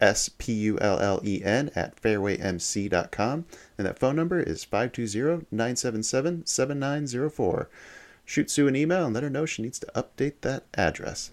S-P-U-L-L-E-N at fairwaymc.com. And that phone number is 520-977-7904. Shoot Sue an email and let her know she needs to update that address.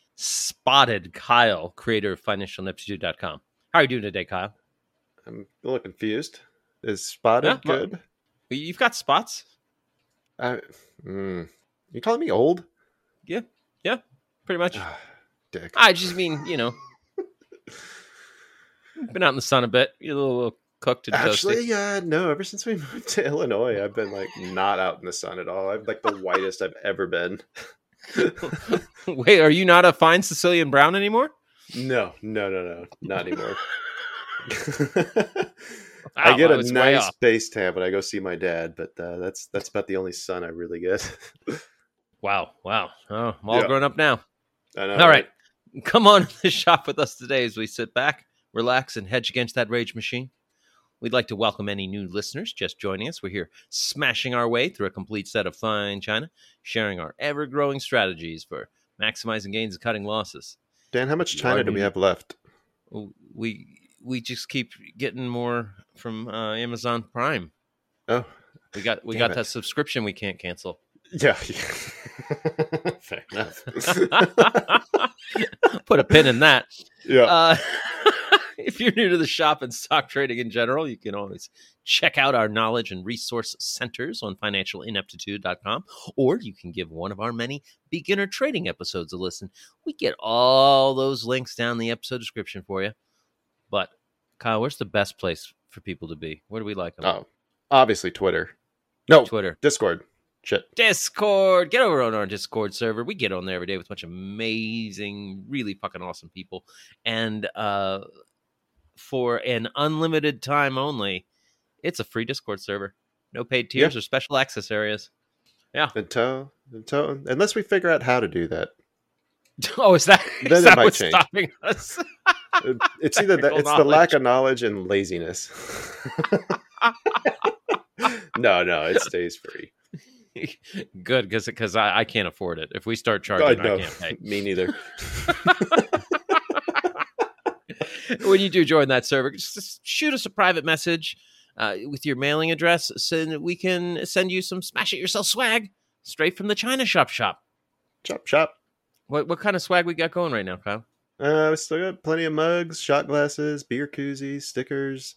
spotted Kyle, creator of financialineptitude.com. How are you doing today, Kyle? I'm a little confused. Is spotted Yeah, good? You've got spots. Uh, mm, you calling me old? Yeah, yeah, pretty much. Dick. I just mean, you know, been out in the sun a bit. You're a little, little cooked and Actually, uh, no. Ever since we moved to Illinois, I've been like not out in the sun at all. I'm like the whitest I've ever been. Wait, are you not a fine Sicilian brown anymore? No, no, no, no, not anymore. I get a nice base tan when I go see my dad, but uh, that's that's about the only sun I really get. Wow, wow. Oh, I'm all Yeah. grown up now. I know. All right. Come on to the shop with us today as we sit back, relax, and hedge against that rage machine. We'd like to welcome any new listeners just joining us. We're here smashing our way through a complete set of fine china, sharing our ever growing strategies for maximizing gains and cutting losses. Dan, how much China do we have left? We we just keep getting more from uh, Amazon Prime. Oh, We got we got it. that subscription we can't cancel. yeah. Fair enough. Put a pin in that. yeah. Uh, if you're new to the shop and stock trading in general, you can always check out our knowledge and resource centers on financialineptitude.com, or you can give one of our many beginner trading episodes a listen. We get all those links down in the episode description for you. But Kyle, where's the best place for people to be? Where do we like them? oh, obviously Twitter. No, Twitter. Discord. Shit. Discord. Get over on our Discord server. We get on there every day with a bunch of amazing, really fucking awesome people. And uh, for an unlimited time only, it's a free Discord server. No paid tiers Yeah. or special access areas. Yeah. Until until unless we figure out how to do that. Oh, is that, Then is that what's change. stopping us? It's either that it's the lack of knowledge and laziness. no, no, it stays free. Good, because because I, I can't afford it. If we start charging, I, no, can't pay. me neither. when you do join that server, just, shoot us a private message uh, with your mailing address so we can send you some smash it yourself swag straight from the China Shop shop. Chop, chop. What what kind of swag we got going right now, Kyle? Uh, we still got plenty of mugs, shot glasses, beer koozies, stickers,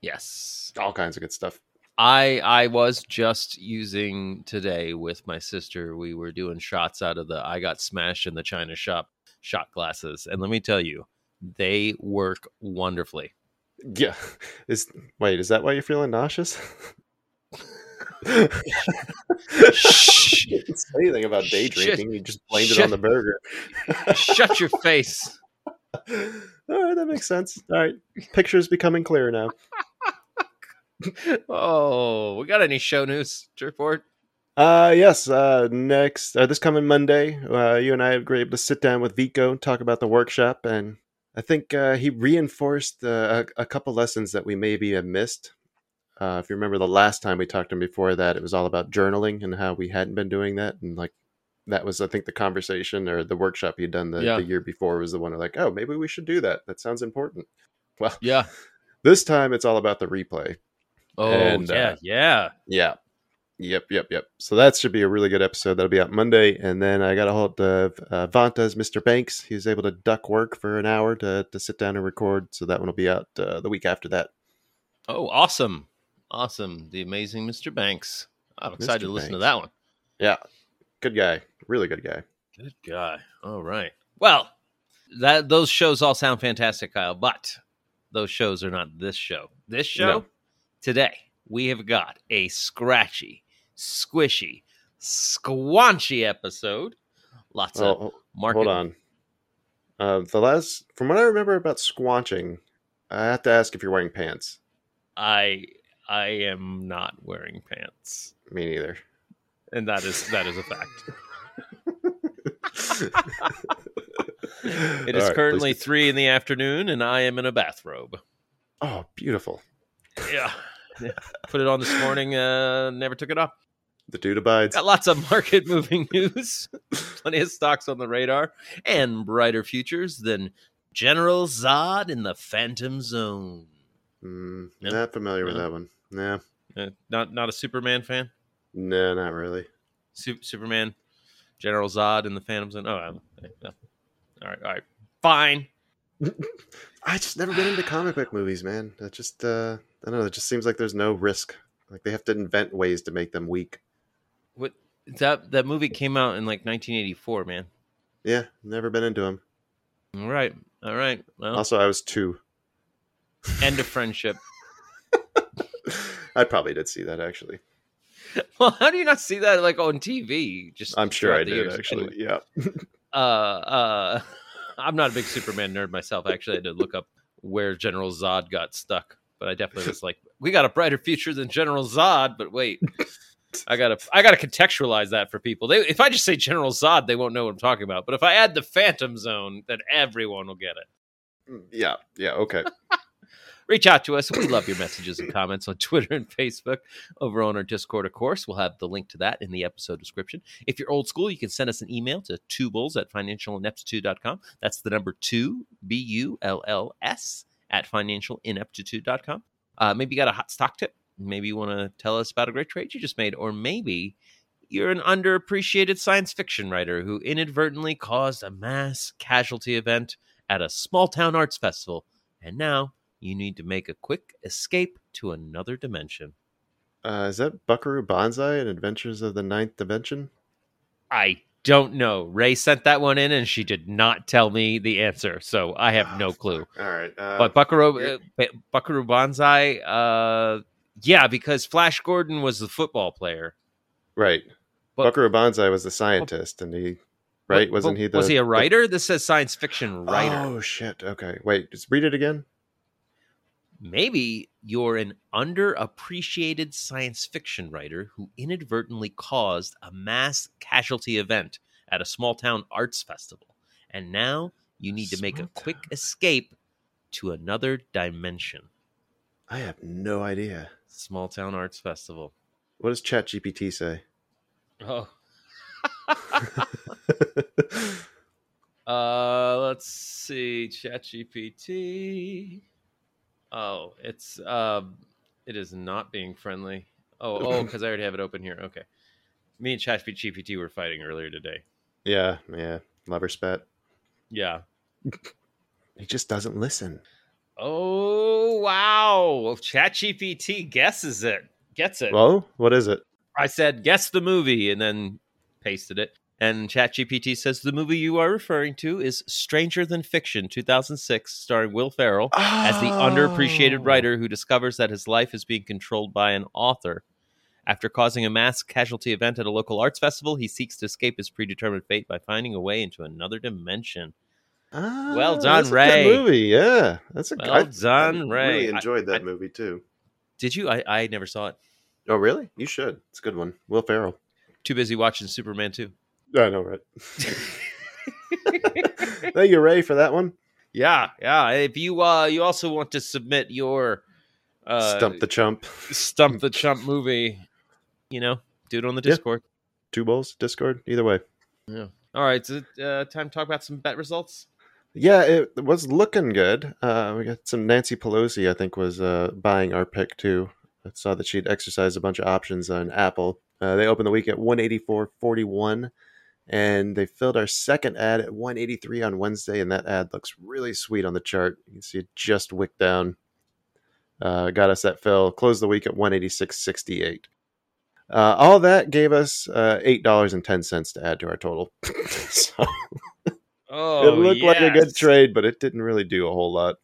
Yes. all kinds of good stuff. I I was just using today with my sister. We were doing shots out of the I got smashed in the China shop shot glasses, and let me tell you, they work wonderfully. Yeah. Is wait, is that why you're feeling nauseous? Shh. You didn't say anything about day drinking. You just blamed it on the burger. Shut your face. All right, that makes sense. All right, picture's becoming clear now. Oh, we got any show news to report? Uh, yes. Uh, next, uh, this coming Monday, uh, you and I were able to sit down with Vico and talk about the workshop, and I think uh, he reinforced uh, a, a couple lessons that we maybe have missed. Uh, if you remember the last time we talked to him before that, it was all about journaling and how we hadn't been doing that, and like that was, I think, the conversation or the workshop he'd done the, Yeah. the year before was the one of like, oh, maybe we should do that. That sounds important. Well, Yeah. this time it's all about the replay. Oh, And, yeah, uh, yeah. Yeah. Yep, yep, yep. So that should be a really good episode. That'll be out Monday. And then I got a hold of uh, Vanta's Mr. Banks. He was able to duck work for an hour to, to sit down and record. So that one will be out uh, the week after that. Oh, awesome. Awesome. The amazing Mr. Banks. I'm excited Mr. to listen to that one. Yeah. Good guy. Really good guy. Good guy. All right. Well, that those shows all sound fantastic, Kyle, but those shows are not this show. This show No. today, we have got a scratchy, squishy, squanchy episode. Lots Oh, of oh, hold on. Uh, the last, from what I remember about squanching, I have to ask if you're wearing pants. I I am not wearing pants. Me neither. And that is that is a fact. It is right, currently please- three in the afternoon, and I am in a bathrobe. Oh, beautiful. Yeah. Yeah. Put it on this morning. Uh, never took it off. The dude abides. Got lots of market moving news. Plenty of stocks on the radar, and brighter futures than General Zod in the Phantom Zone. Mm, Yeah. Not familiar with that one. Nah. Uh, not not a Superman fan. No, not really. Su- Superman, General Zod in the Phantom Zone. Oh, no. all right, all right, fine. I just never been into comic book movies, man. It just uh I don't know, it just seems like there's no risk. Like they have to invent ways to make them weak. What that that movie came out in like 1984, man. Yeah, never been into them. All right, all right. Well, Also, I was two. end of friendship. I probably did see that actually. Well, how do you not see that like on TV? Just I'm sure I did years? actually. Anyway, Yeah. uh, uh, I'm not a big Superman nerd myself. Actually, I had to look up where General Zod got stuck, but I definitely was like, we got a brighter future than General Zod. But wait, I gotta, I gotta contextualize that for people. They, if I just say General Zod, they won't know what I'm talking about. But if I add the Phantom Zone, then everyone will get it. Mm, Yeah. Yeah, okay. reach out to us. We love your messages and comments on Twitter and Facebook. Over on our Discord, of course, we'll have the link to that in the episode description. If you're old school, you can send us an email to two bulls at financialineptitude.com. That's the number two, B U L L S, at financialineptitude.com. Uh, maybe you got a hot stock tip. Maybe you want to tell us about a great trade you just made, or maybe you're an underappreciated science fiction writer who inadvertently caused a mass casualty event at a small town arts festival, and now you need to make a quick escape to another dimension. Uh, is that Buckaroo Banzai and Adventures of the Ninth Dimension? I don't know. Ray sent that one in, and she did not tell me the answer, so I have no clue. All right. Uh, But Buckaroo, uh, Buckaroo Banzai, uh, yeah, because Flash Gordon was the football player. right. But- Buckaroo Banzai was the scientist, and he, right? But- Wasn't but he the? was he a the- writer? This says science fiction writer. Oh shit. Okay. Wait. Just read it again. Maybe you're an underappreciated science fiction writer who inadvertently caused a mass casualty event at a small town arts festival. And now you need to make a quick town. escape to another dimension. I have no idea. Small Town Arts Festival. What does ChatGPT say? Oh. Uh, let's see. ChatGPT. Oh, it's um, it is not being friendly. Oh, oh, because I already have it open here. Okay. Me and ChatGPT were fighting earlier today. yeah, yeah. Lover spat. Yeah. He just doesn't listen. Oh wow! ChatGPT guesses it. Gets it. Well, what is it? I said guess the movie and then pasted it. And ChatGPT says the movie you are referring to is Stranger Than Fiction, 2006, starring Will Ferrell as the underappreciated Oh. writer who discovers that his life is being controlled by an author. After causing a mass casualty event at a local arts festival, he seeks to escape his predetermined fate by finding a way into another dimension. Ah, Well that's done, a good Ray. movie, yeah. That's a Well I- done, I Ray. Really enjoyed that I- movie too. Did you? I, I never saw it. Oh, really? You should. It's a good one. Will Ferrell. Too busy watching Superman 2. I know, right? Thank you, Ray, for that one. Yeah, yeah. If you uh you also want to submit your uh Stump the chump. stump the chump movie, you know, do it on the Yeah. Discord. Two Bulls, Discord. Either way. Yeah. All right, so uh, time to talk about some bet results. Yeah, it was looking good. Uh, we got some Nancy Pelosi, I think, was uh, buying our pick too. I saw that she'd exercised a bunch of options on Apple. Uh, they opened the week at 184.41, and they filled our second ad at 183 on Wednesday, and that ad looks really sweet on the chart. You can see it just wicked down. Uh, got us that fill. Closed the week at 186.68. Uh, all that gave us uh, $8.10 to add to our total. so Oh, it looked like a good trade, but it didn't really do a whole lot.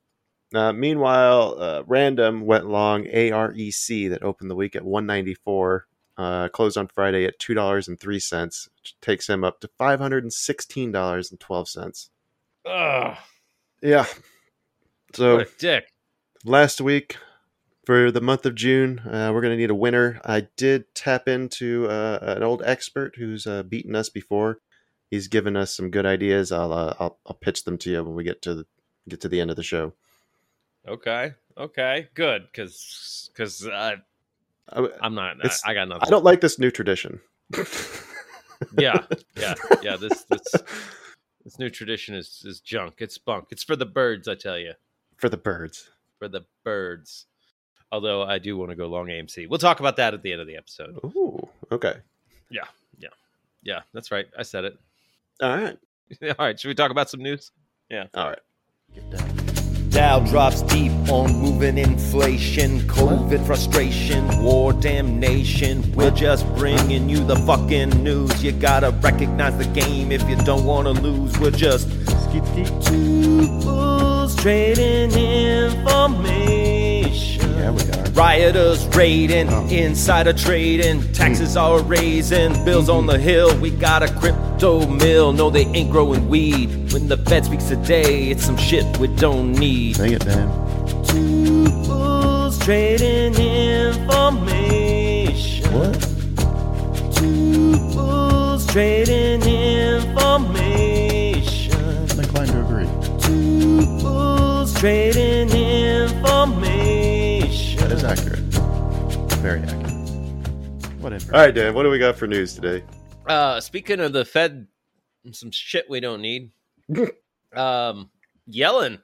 Uh, meanwhile, uh, Random went long AREC that opened the week at 194, uh, closed on Friday at $2.03, which takes him up to $516.12. Ugh, Yeah. So what a dick. last week for the month of June, uh, we're going to need a winner. I did tap into uh, an old expert who's uh, beaten us before. He's given us some good ideas. I'll, uh, I'll I'll pitch them to you when we get to the, get to the end of the show. Okay, okay, good, because because uh, I, I'm not. I, I got nothing. I don't like this new tradition. Yeah, yeah, yeah. This this this new tradition is is junk. It's bunk. It's for the birds. I tell you, for the birds. for the birds. Although I do want to go long AMC. We'll talk about that at the end of the episode. Ooh, okay. Yeah. Yeah. Yeah, that's right. I said it. All right. All right. Should we talk about some news? Yeah. All right. Dow drops deep on moving inflation, COVID frustration, war damnation. We're just bringing you the fucking news. You gotta recognize the game if you don't wanna lose. We're just two fools trading information. Yeah, we are. Rioters raiding, insider trading, taxes are raising, bills on the hill. We got a crypto mill. No, they ain't growing weed. When the Fed speaks today, it's some shit we don't need. Sing it, Dan. Two fools trading information. What? Two fools trading information. I'm inclined to agree. Two fools trading information. That is accurate. Very accurate. Whatever. All right, Dan. What do we got for news today? Uh, speaking of the Fed, some shit we don't need. um, Yellen,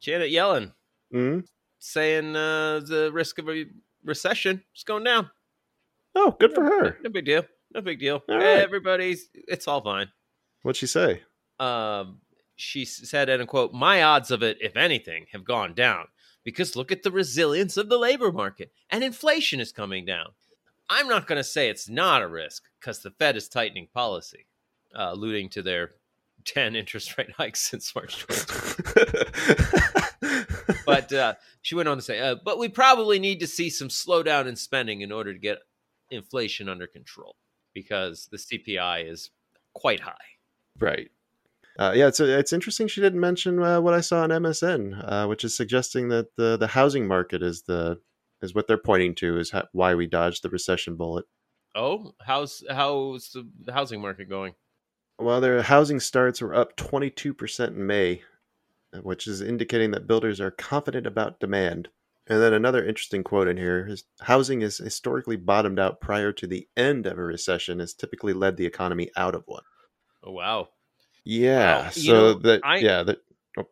Janet Yellen, hmm saying uh, the risk of a recession is going down. Oh, good for her. No big deal. No big deal. All right. Everybody's, it's all fine. What'd she say? um, she said, and I quote, my odds of it, if anything, have gone down because look at the resilience of the labor market and inflation is coming down. I'm not going to say it's not a risk because the Fed is tightening policy, uh, alluding to their 10 interest rate hikes since March 20. but uh, she went on to say, uh, but we probably need to see some slowdown in spending in order to get inflation under control because the CPI is quite high. right. Uh, yeah, it's it's interesting. She didn't mention uh, what I saw on MSN, uh, which is suggesting that the the housing market is the is what they're pointing to is how, why we dodged the recession bullet. Oh, how's how's the, housing market going? Well, their housing starts were up 22% in May, which is indicating that builders are confident about demand. And then another interesting quote in here is housing is historically bottomed out prior to the end of a recession, has typically led the economy out of one. Oh wow. Yeah. Wow. You So know, that I- yeah, that oh,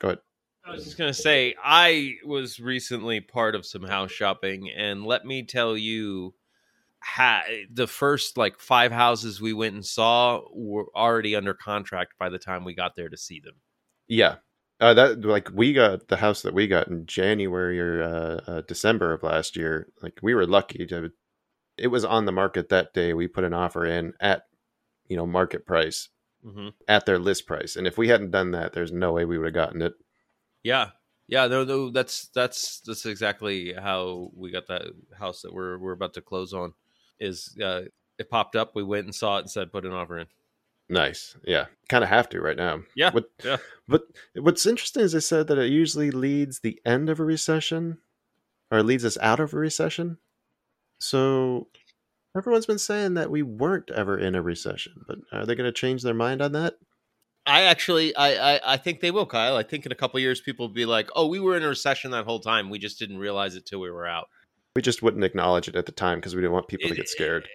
go ahead. I was just gonna say I was recently part of some house shopping, and let me tell you, ha- the first like five houses we went and saw were already under contract by the time we got there to see them. Yeah. Uh, that like we got the house that we got in January or uh, uh, December of last year. Like we were lucky to. It was on the market that day. We put an offer in at, you know, market price hmm at their list price, and if we hadn't done that, there's no way we would have gotten it. Yeah, yeah. No, no. That's that's that's exactly how we got that house that we're we're about to close on. Is uh, it popped up? We went and saw it and said put an offer in. Nice. Yeah. Kind of have to right now. Yeah, What, yeah. But what's interesting is they said that it usually leads the end of a recession or leads us out of a recession. So everyone's been saying that we weren't ever in a recession, but are they going to change their mind on that? I actually, I, I, I think they will, Kyle. I think in a couple of years, people will be like, "Oh, we were in a recession that whole time. We just didn't realize it till we were out." We just wouldn't acknowledge it at the time because we didn't want people to get scared.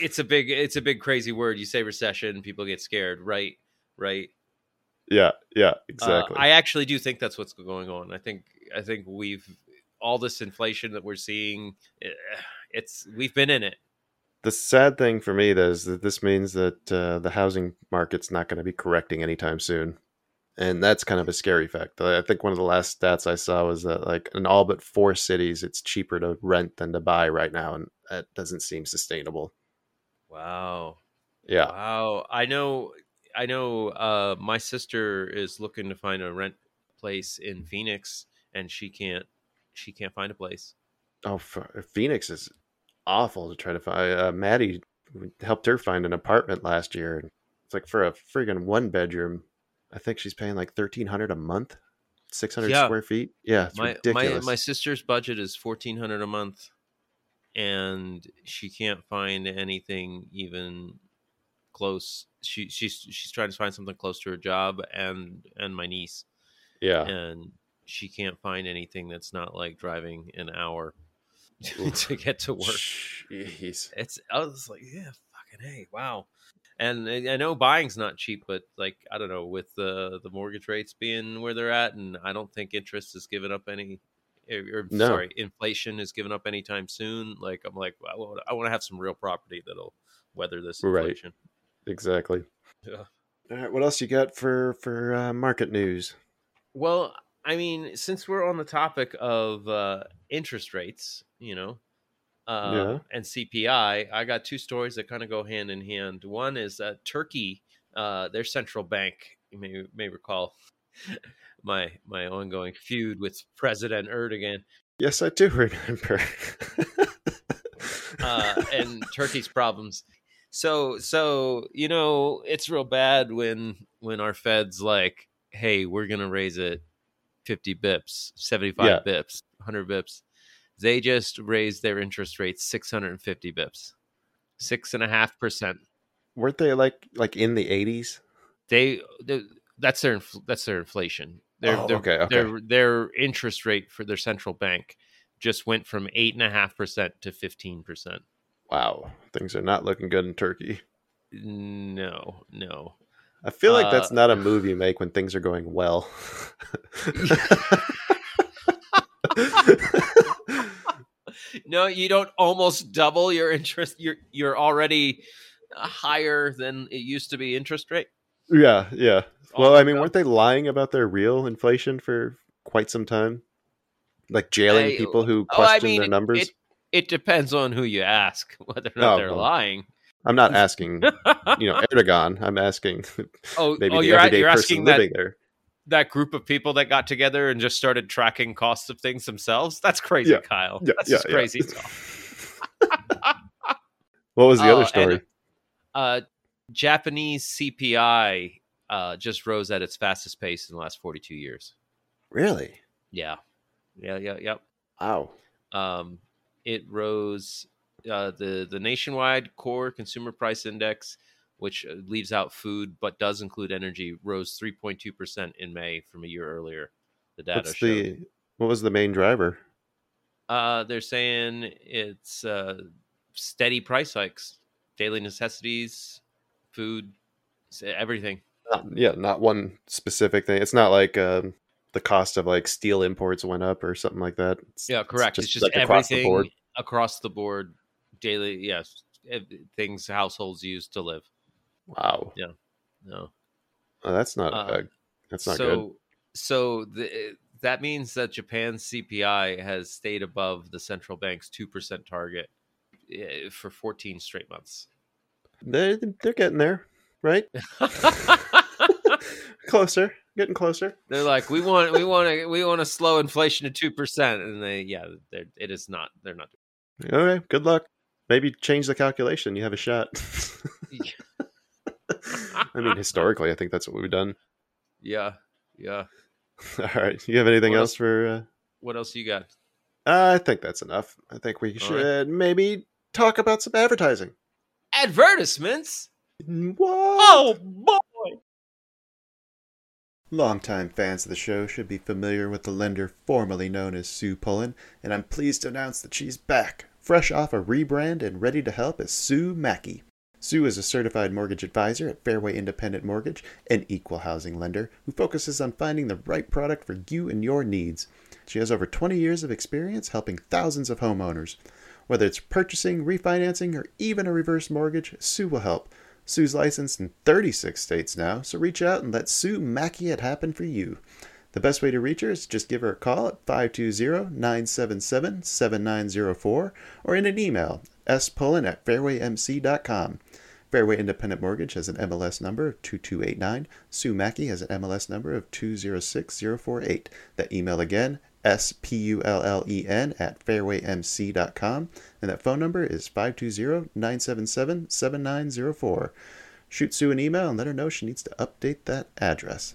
It's a big, it's a big crazy word. You say recession, people get scared, right? Right. Yeah, yeah, Uh, exactly. I actually do think that's what's going on. I think, I think we've all this inflation that we're seeing. eh, It's we've been in it. The sad thing for me though is that this means that uh, the housing market's not going to be correcting anytime soon and that's kind of a scary fact i think one of the last stats i saw was that like in all but four cities it's cheaper to rent than to buy right now and that doesn't seem sustainable Wow. yeah Wow. I know I know uh my sister is looking to find a rent place in Phoenix and she can't she can't find a place. oh phoenix is awful to try to find uh, maddie helped her find an apartment last year and it's like for a friggin' one bedroom i think she's paying like 1300 a month 600 Yeah. square feet yeah it's my my ridiculous my sister's budget is 1400 a month and she can't find anything even close. She she's she's trying to find something close to her job and and my niece yeah and she can't find anything that's not like driving an hour to get to work. Jeez. It's I was like, yeah, fucking hey, wow. And I I know buying's not cheap, but like I don't know, with the the mortgage rates being where they're at, and I don't think interest is giving up any. Or, or, No. sorry, inflation is giving up anytime soon. Like I'm like, I want, I want to have some real property that'll weather this Right. inflation. Exactly. Yeah. All right. What else you got for for uh, market news? Well, I mean, since we're on the topic of uh, interest rates, you know, uh, Yeah. and CPI, I got two stories that kind of go hand in hand. One is that Turkey, uh, their central bank, you may may recall my my ongoing feud with President Erdogan, Yes, I do remember. uh, and Turkey's problems. So so you know it's real bad when when our Fed's like, hey, we're gonna raise it fifty bips, seventy five Yeah. bips, hundred bips. They just raised their interest rate six hundred and fifty bips, six and a half percent. Weren't they like like in the eighties? They, they that's their that's their inflation. Their, Oh, their, okay, okay. Their their interest rate for their central bank just went from eight and a half percent to fifteen percent. Wow, things are not looking good in Turkey. No, no. I feel like that's Uh, not a move you make when things are going well. No, you don't almost double your interest. You're you're already uh, higher than it used to be interest rate. yeah, yeah. Well, I mean, weren't they lying about their real inflation for quite some time? Like jailing I- people who Oh, I question mean, their numbers. It, it depends on who you ask whether or not Oh, they're well. lying. I'm not asking, you know, Erdogan. I'm asking oh, maybe oh, the you're, everyday you're person asking that, living there. That group of people that got together and just started tracking costs of things themselves. That's crazy, Yeah. Kyle. Yeah, That's yeah, just crazy talk. What was the Oh, other and- story? Uh, Japanese CPI uh, just rose at its fastest pace in the last 42 years. Really? Yeah. Yeah, yeah, yep. Wow. um, it rose uh, the the nationwide core consumer price index which uh, leaves out food but does include energy, rose 3.2% in May from a year earlier. The data What's showed. the what was the main driver? Uh, they're saying it's uh, steady price hikes, daily necessities, food, everything. Not, yeah, not one specific thing. It's not like um, the cost of like steel imports went up or something like that. It's, Yeah, correct. It's just, like, across the everything board. across the board, daily. Yes, things households use to live. Wow, Yeah. No, Oh, that's not Uh, uh, that's not so good. so the, that means that Japan's CPI has stayed above the central bank's two percent target eh, for 14 straight months. They they're getting there, right? closer, getting closer. They're like, we want, we want to, we want to slow inflation to two percent, and they, yeah, they're, it is not. They're not. Doing Okay, good luck. Maybe change the calculation. You have a shot. I mean, historically, I think that's what we've done. Yeah, yeah. All right, you have anything What else else? for? Uh, What else you got? I think that's enough. I think we All should maybe talk about some advertising. Advertisements. What? Oh boy. Longtime fans of the show should be familiar with the lender formerly known as Sue Pullen, and I'm pleased to announce that she's back, fresh off a rebrand and ready to help as Sue Mackey. Sue is a certified mortgage advisor at Fairway Independent Mortgage, an equal housing lender who focuses on finding the right product for you and your needs. She has over 20 years of experience helping thousands of homeowners. Whether it's purchasing, refinancing, or even a reverse mortgage, Sue will help. Sue's licensed in 36 states now, so reach out and let Sue Mackey it happen for you. The best way to reach her is just give her a call at 520-977-7904 or in an email, spullen at fairwaymc.com. Fairway Independent Mortgage has an MLS number of 2289. Sue Mackey has an MLS number of 206048. That email again, S-P-U-L-L-E-N at fairwaymc.com. And that phone number is 520-977-7904. Shoot Sue an email and let her know she needs to update that address.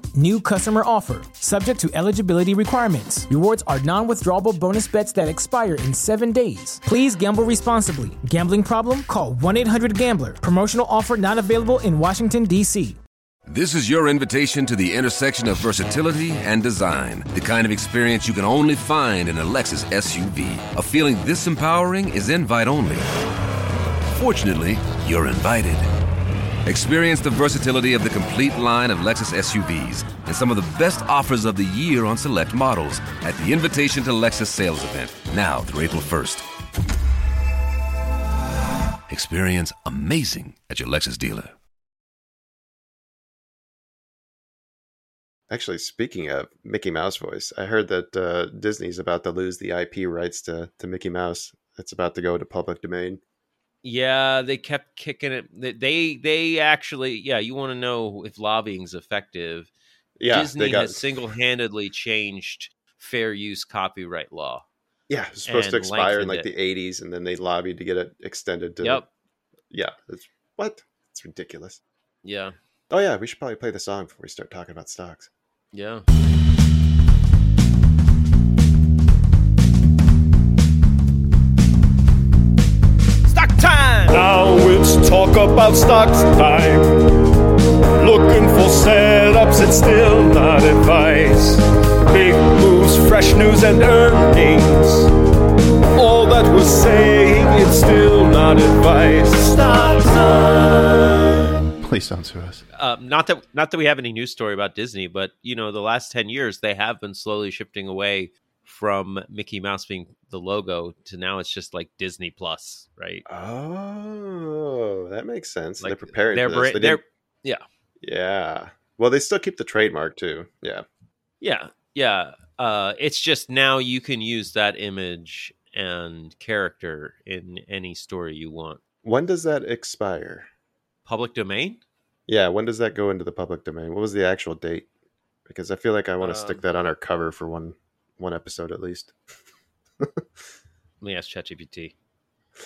New customer offer. Subject to eligibility requirements. Rewards are non withdrawable bonus bets that expire in seven days. Please gamble responsibly. Gambling problem? Call 1 800 Gambler. Promotional offer not available in Washington, D.C. This is your invitation to the intersection of versatility and design. The kind of experience you can only find in a Lexus SUV. A feeling this empowering is invite only. Fortunately, you're invited. Experience the versatility of the complete line of Lexus SUVs and some of the best offers of the year on select models at the Invitation to Lexus sales event, now through April 1st. Experience amazing at your Lexus dealer. Actually, speaking of Mickey Mouse voice, I heard that uh, Disney's about to lose the IP rights to, to Mickey Mouse. It's about to go to public domain. Yeah, they kept kicking it. They they, actually, yeah. You want to know if lobbying's effective? Yeah, Disney got. has single-handedly changed fair use copyright law. yeah, it's supposed to expire in like lengthened the '80s, and then they lobbied to get it extended to. Yep. Yeah. It's, what? It's ridiculous. Yeah. Oh yeah, we should probably play the song before we start talking about stocks. Yeah. Talk about stocks time. Looking for setups, it's still not advice. Big moves, fresh news, and earnings. All that we're saying, it's still not advice. Stock time. Please don't sue us. Um, not that not that we have any news story about Disney, but you know, the last ten years they have been slowly shifting away from Mickey Mouse being the logo to now it's just like Disney Plus, right? Oh, that makes sense. they're preparing they're for this. They they're- yeah. Yeah. Well, they still keep the trademark too. Yeah. Yeah, yeah. Uh, it's just now you can use that image and character in any story you want. When does that expire? Public domain? Yeah, when does that go into the public domain? What was the actual date? Because I feel like I want to Um, stick that on our cover for one one episode at least. Let me ask ChatGPT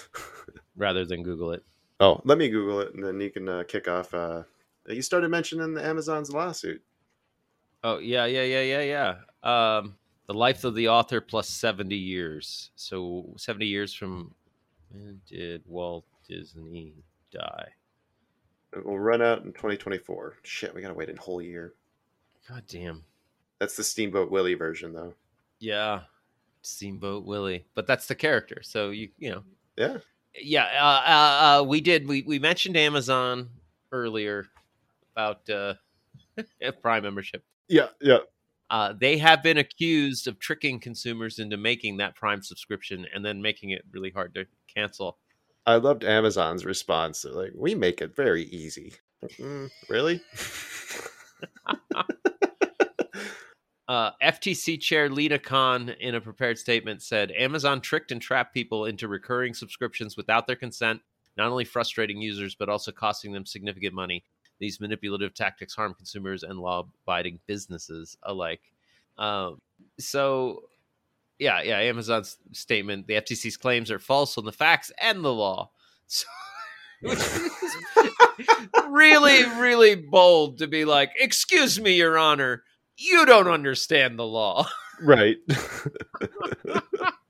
rather than Google it. Oh, let me Google it, and then you can uh, kick off. Uh, you started mentioning the Amazon's lawsuit. Oh yeah, yeah, yeah, yeah, yeah. Um, the life of the author plus seventy years. So seventy years from when did Walt Disney die? It will run out in 2024. Shit, we gotta wait a whole year. God damn. That's the Steamboat Willie version, though. Yeah, Steamboat Willie. But that's the character. So you you know Yeah. yeah. Uh, uh, uh, we did we we mentioned Amazon earlier about uh, Prime membership. Yeah, yeah. Uh, they have been accused of tricking consumers into making that Prime subscription and then making it really hard to cancel. I loved Amazon's response. They're like, we make it very easy. Mm, really? Uh, FTC Chair Lina Khan, in a prepared statement, said Amazon tricked and trapped people into recurring subscriptions without their consent, not only frustrating users, but also costing them significant money. These manipulative tactics harm consumers and law abiding businesses alike. Um, so, yeah, yeah, Amazon's statement the FTC's claims are false on the facts and the law. So, really, really bold to be like, excuse me, Your Honor, you don't understand the law. right.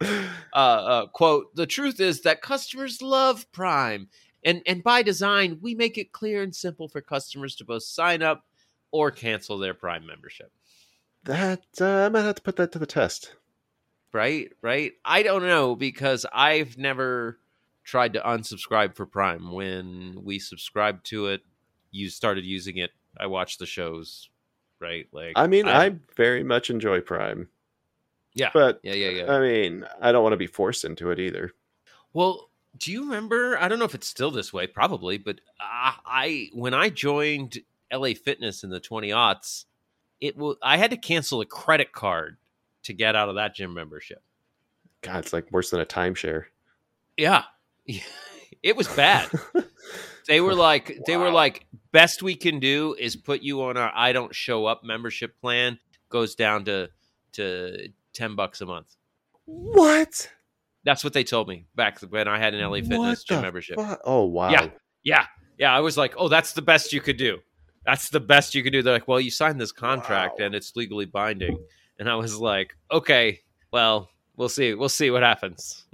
uh, uh, quote, the truth is that customers love Prime. And, and by design, we make it clear and simple for customers to both sign up or cancel their Prime membership. that uh, I might have to put that to the test. Right? Right? I don't know because I've never tried to unsubscribe for Prime. When we subscribed to it, you started using it. I watched the shows, right? Like, I mean, I, very much enjoy Prime, yeah, but yeah, yeah, yeah. I mean, I don't want to be forced into it either. Well, do you remember? I don't know if it's still this way, probably, but I, I when I joined LA Fitness in the 20 aughts, it will I had to cancel a credit card to get out of that gym membership. God, it's like worse than a timeshare. Yeah. it was bad. they were like they were like best we can do is put you on our I don't show up membership plan goes down to to 10 bucks a month. What? That's what they told me back when I had an LA Fitness gym membership. fu- Oh wow. Yeah. Yeah. Yeah. I was like, oh, that's the best you could do. That's the best you could do. They're like, well, you signed this contract Wow. and it's legally binding. And I was like, okay, well, we'll see. We'll see what happens.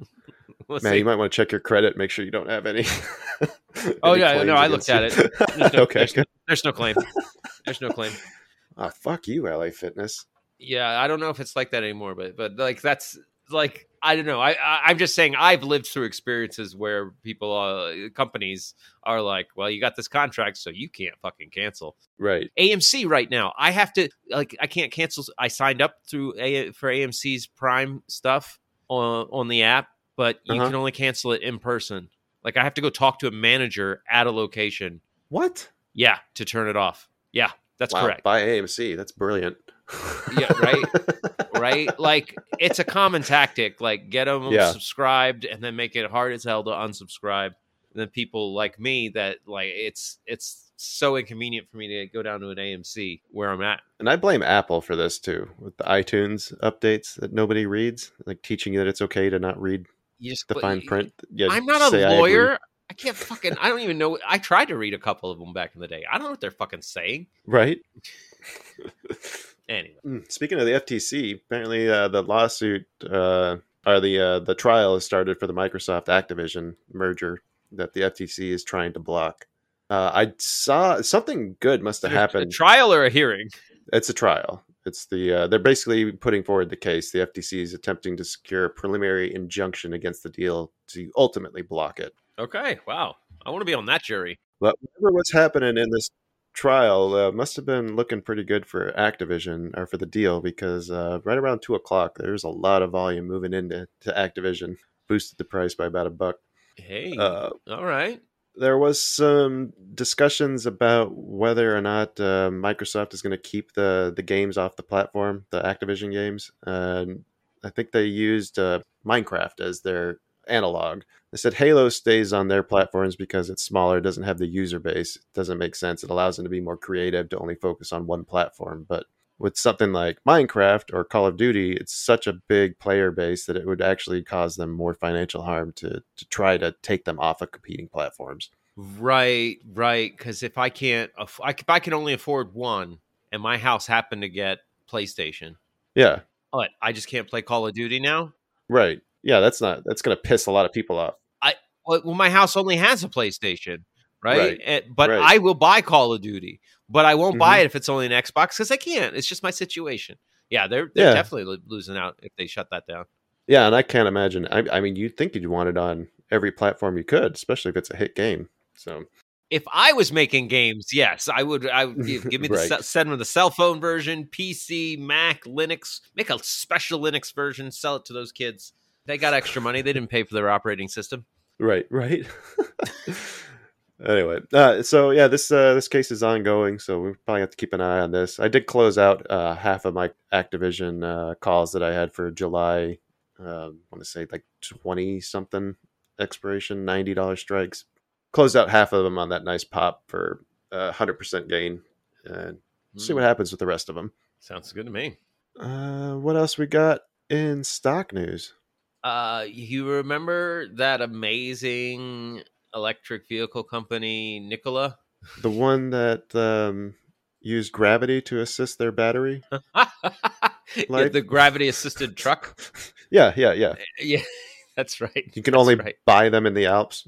Man, see. you might want to check your credit. Make sure you don't have any. Oh, any yeah, no, I looked at it. There's no- okay. there's-. There's no claim. There's no claim. Oh, fuck you, LA Fitness. Yeah, I don't know if it's like that anymore, but but like that's like I don't know. I, I I'm just saying I've lived through experiences where people, uh, companies are like, well, you got this contract, so you can't fucking cancel. Right. AMC right now. I have to like I can't cancel. I signed up through a for AMC's Prime stuff on on the app, but you Uh-huh. can only cancel it in person. Like I have to go talk to a manager at a location. What? Yeah, to turn it off. Yeah, that's wow, correct. By AMC. That's brilliant. Yeah, right. right? Like it's a common tactic. Like get them Yeah. subscribed and then make it hard as hell to unsubscribe. And then people like me that like it's it's so inconvenient for me to go down to an AMC where I'm at. And I blame Apple for this too, with the iTunes updates that nobody reads, like teaching you that it's okay to not read You just the fine print. Yeah, I'm not a say I lawyer. I can't fucking. I don't even know. I tried to read a couple of them back in the day. I don't know what they're fucking saying. right? Anyway, Mm, Speaking of the FTC, apparently uh, the lawsuit uh, or the uh, the trial has started for the Microsoft Activision merger that the FTC is trying to block. Uh, I saw something good must have a happened. trial or a hearing? It's a trial. It's the uh, they're basically putting forward the case. The FTC is attempting to secure a preliminary injunction against the deal to ultimately block it. Okay. Wow. I want to be on that jury. But whatever was happening in this trial uh, must have been looking pretty good for Activision or for the deal because uh, right around two o'clock, there's a lot of volume moving into to Activision, boosted the price by about a buck. Hey, Uh, all right. There was some discussions about whether or not uh, Microsoft is going to keep the the games off the platform, the Activision games. And I think they used uh, Minecraft as their analog. They said Halo stays on their platforms because it's smaller, doesn't have the user base, doesn't make sense. It allows them to be more creative to only focus on one platform. But with something like Minecraft or Call of Duty, it's such a big player base that it would actually cause them more financial harm to to try to take them off of competing platforms. Right, right. Because if I can't, aff- I, if I can only afford one, and my house happened to get PlayStation, Yeah, but I just can't play Call of Duty now. right. Yeah, that's not that's going to piss a lot of people off. I well, my house only has a PlayStation, right? Right, And- but right. I will buy Call of Duty, but I won't buy Mhm. it if it's only an Xbox because I can't. It's just my situation. Yeah, they're they're Yeah. definitely losing out if they shut that down. Yeah, and I can't imagine. I, I mean, you'd think you'd want it on every platform you could, especially if it's a hit game. So If I was making games, yes, I would. I would give, give me the Right. send me the cell phone version, PC, Mac, Linux. Make a special Linux version, sell it to those kids. They got extra money. They didn't pay for their operating system. right, right. anyway, uh, so yeah, this uh, this case is ongoing, so we probably have to keep an eye on this. I did close out uh, half of my Activision uh, calls that I had for July. Uh, I want to say like twenty something expiration, ninety dollars strikes. Closed out half of them on that nice pop for hundred percent gain, and see what Hmm, happens with the rest of them. Sounds good to me. Uh, what else we got in stock news? Uh, you remember that amazing electric vehicle company, Nikola? The one that um, used gravity to assist their battery. yeah, the gravity assisted truck. Yeah, yeah, yeah. Yeah, that's right. You can That's only right. buy them in the Alps.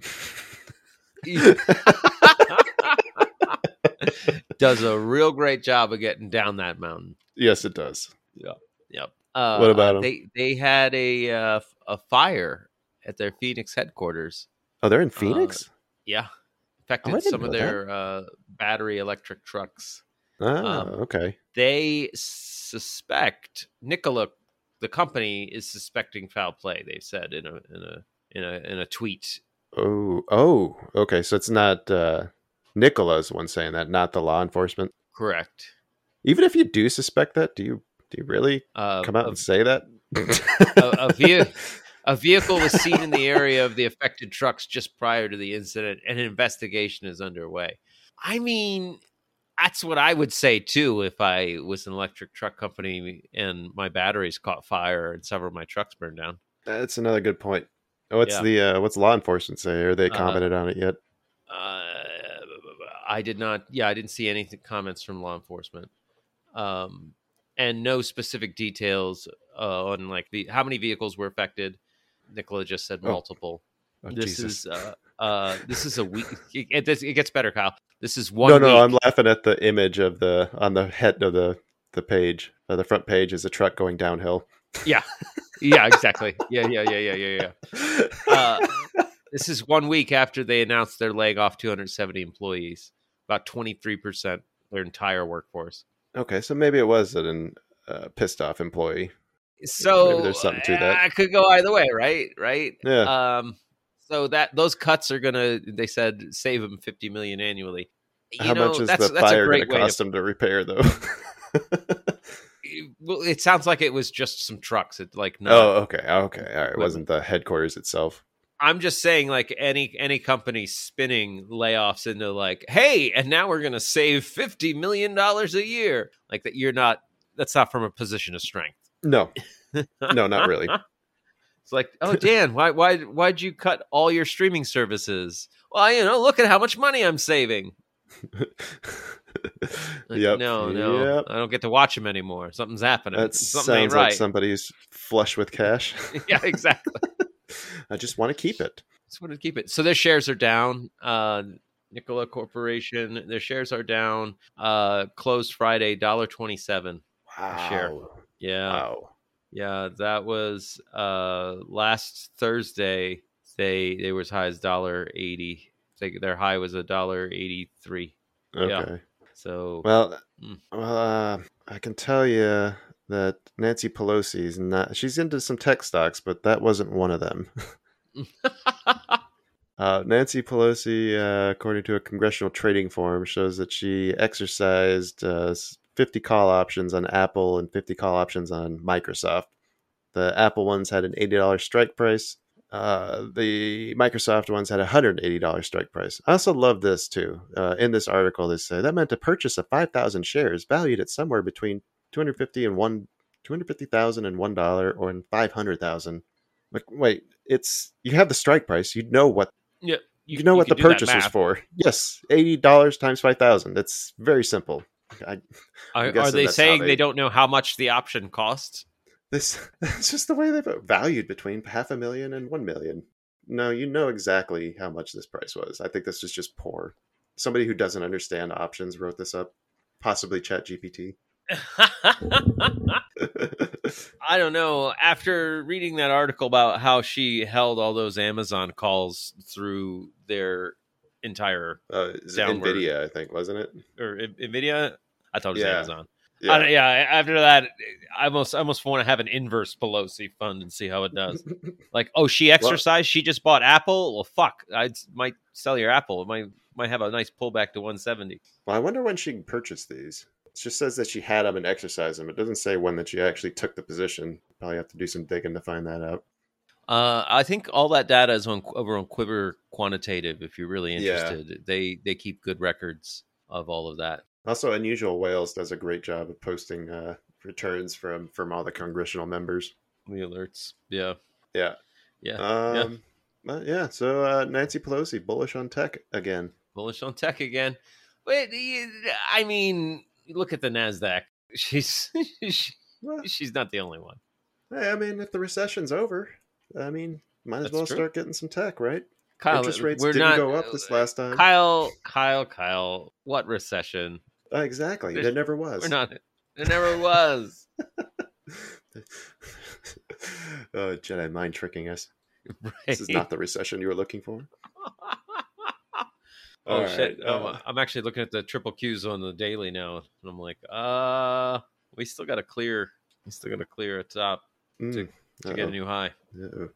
Does a real great job of getting down that mountain. yes, it does. Yeah. Yep. Uh, What about 'em? They they had a uh, a fire at their Phoenix headquarters. Oh, they're in Phoenix. Yeah, Oh, affected didn't some of their uh, battery electric trucks. ah, um, okay. They suspect Nikola, the company, is suspecting foul play. They said in a in a in a in a tweet. Oh, oh, okay. So it's not uh, Nikola's one saying that, not the law enforcement. Correct. Even if you do suspect that, do you do you really Uh, come out a, and say that? a, a, a vehicle was seen in the area of the affected trucks just prior to the incident, and an investigation is underway. I mean, that's what I would say too if I was an electric truck company and my batteries caught fire and several of my trucks burned down. That's another good point. What's Yeah. the uh, what's law enforcement say? Are they Uh, commented on it yet? Uh, I did not. Yeah, I didn't see any comments from law enforcement, um, and no specific details uh, on like the how many vehicles were affected. Nikola just said Oh. multiple. Oh, this Jesus. is uh, uh, this is a week. It, it, it gets better, Kyle. This is one. no, no, week. I'm laughing at the image of the on the head of the the page. Uh, the front page is a truck going downhill. Yeah, yeah, exactly. Yeah, yeah, yeah, yeah, yeah, yeah. Uh, this is one week after they announced they're laying off 270 employees, about 23 percent their entire workforce. okay, so maybe it was an uh, pissed off employee. So Maybe there's something to that. It could go either way, right? Right. Yeah. Um. So that those cuts are gonna, they said, save them 50 million annually. You How know, much is that's, the that's fire going to cost them to repair, though? Well, it sounds like it was just some trucks. It like no. oh, okay, okay, all right. It wasn't the headquarters itself. I'm just saying, like any any company spinning layoffs into like, hey, and now we're gonna save fifty million dollars a year. Like that, you're not. That's not from a position of strength. No, no, not really. It's like, oh, Dan, why why why'd you cut all your streaming services? Well, you know, look at how much money I'm saving. Like, yep. No, no, Yep. I don't get to watch them anymore. Something's happening. That Something sounds right. like somebody's flush with cash. yeah, exactly. I just want to keep it. Just want to keep it. So their shares are down. Uh, Nikola Corporation, their shares are down. Uh, closed Friday, dollar twenty seven. Wow. Yeah, Wow. yeah. That was uh last Thursday. They they were as high as dollar eighty. They, their high was a dollar eighty three. Okay. Yeah. So Well, Mm. well, uh, I can tell you that Nancy Pelosi's not. She's into some tech stocks, but that wasn't one of them. Uh, Nancy Pelosi, uh, according to a congressional trading forum, shows that she exercised uh, 50 call options on Apple and 50 call options on Microsoft. The Apple ones had an $80 strike price. Uh, the Microsoft ones had a $180 strike price. I also love this too. Uh, in this article, they say that meant a purchase of 5,000 shares valued at somewhere between 250 and one, 250,000 and one dollar, or in 500,000. Like, wait, it's you have the strike price. You know what yeah, you, know what the can do that purchase was math. for. Yes, eighty dollars times five thousand. It's very simple. I, Are, are they saying they- they don't know how much the option costs? this it's just the way they've valued between half a million and one million. No, you know exactly how much this price was. I think this is just poor. Somebody who doesn't understand options wrote this up. Possibly Chat GPT. I don't know. After reading that article about how she held all those Amazon calls through their entire uh, Downward. Nvidia, I think, wasn't it? or I- Nvidia, I thought it was Yeah. Amazon. Yeah. Yeah. After that, I almost I almost want to have an inverse Pelosi fund and see how it does. Like, oh, she exercised. she just bought Apple. Well, fuck. I might sell your Apple. It might might have a nice pullback to 170. Well, I wonder when she purchased these. It just says that she had them and exercised them. It doesn't say when that she actually took the position. Probably have to do some digging to find that out. Uh, I think all that data is on over on Quiver Quantitative. If you're really Yeah. interested, they they keep good records of all of that. Also, Unusual Whales does a great job of posting uh, returns from from all the congressional members. The alerts, yeah, Yeah. yeah, Um, but yeah. So uh, Nancy Pelosi bullish on tech again. bullish on tech again. But I mean, look at the Nasdaq. She's she- Well, she's not the only one. hey, I mean, if the recession's over, I mean, might as That's well true. start getting some tech, right? Kyle, Interest rates didn't not go up this last time. Kyle, Kyle, Kyle. What recession? Uh, exactly. There's- There never was. We're not. There never was. oh, Jedi mind tricking us. Right. This is not the recession you were looking for. Oh All shit! right, I'm, uh, I'm actually looking at the triple Qs on the daily now, and I'm like, uh, we still got to clear. We still got to clear a top Mm, to get a new high. uh-oh.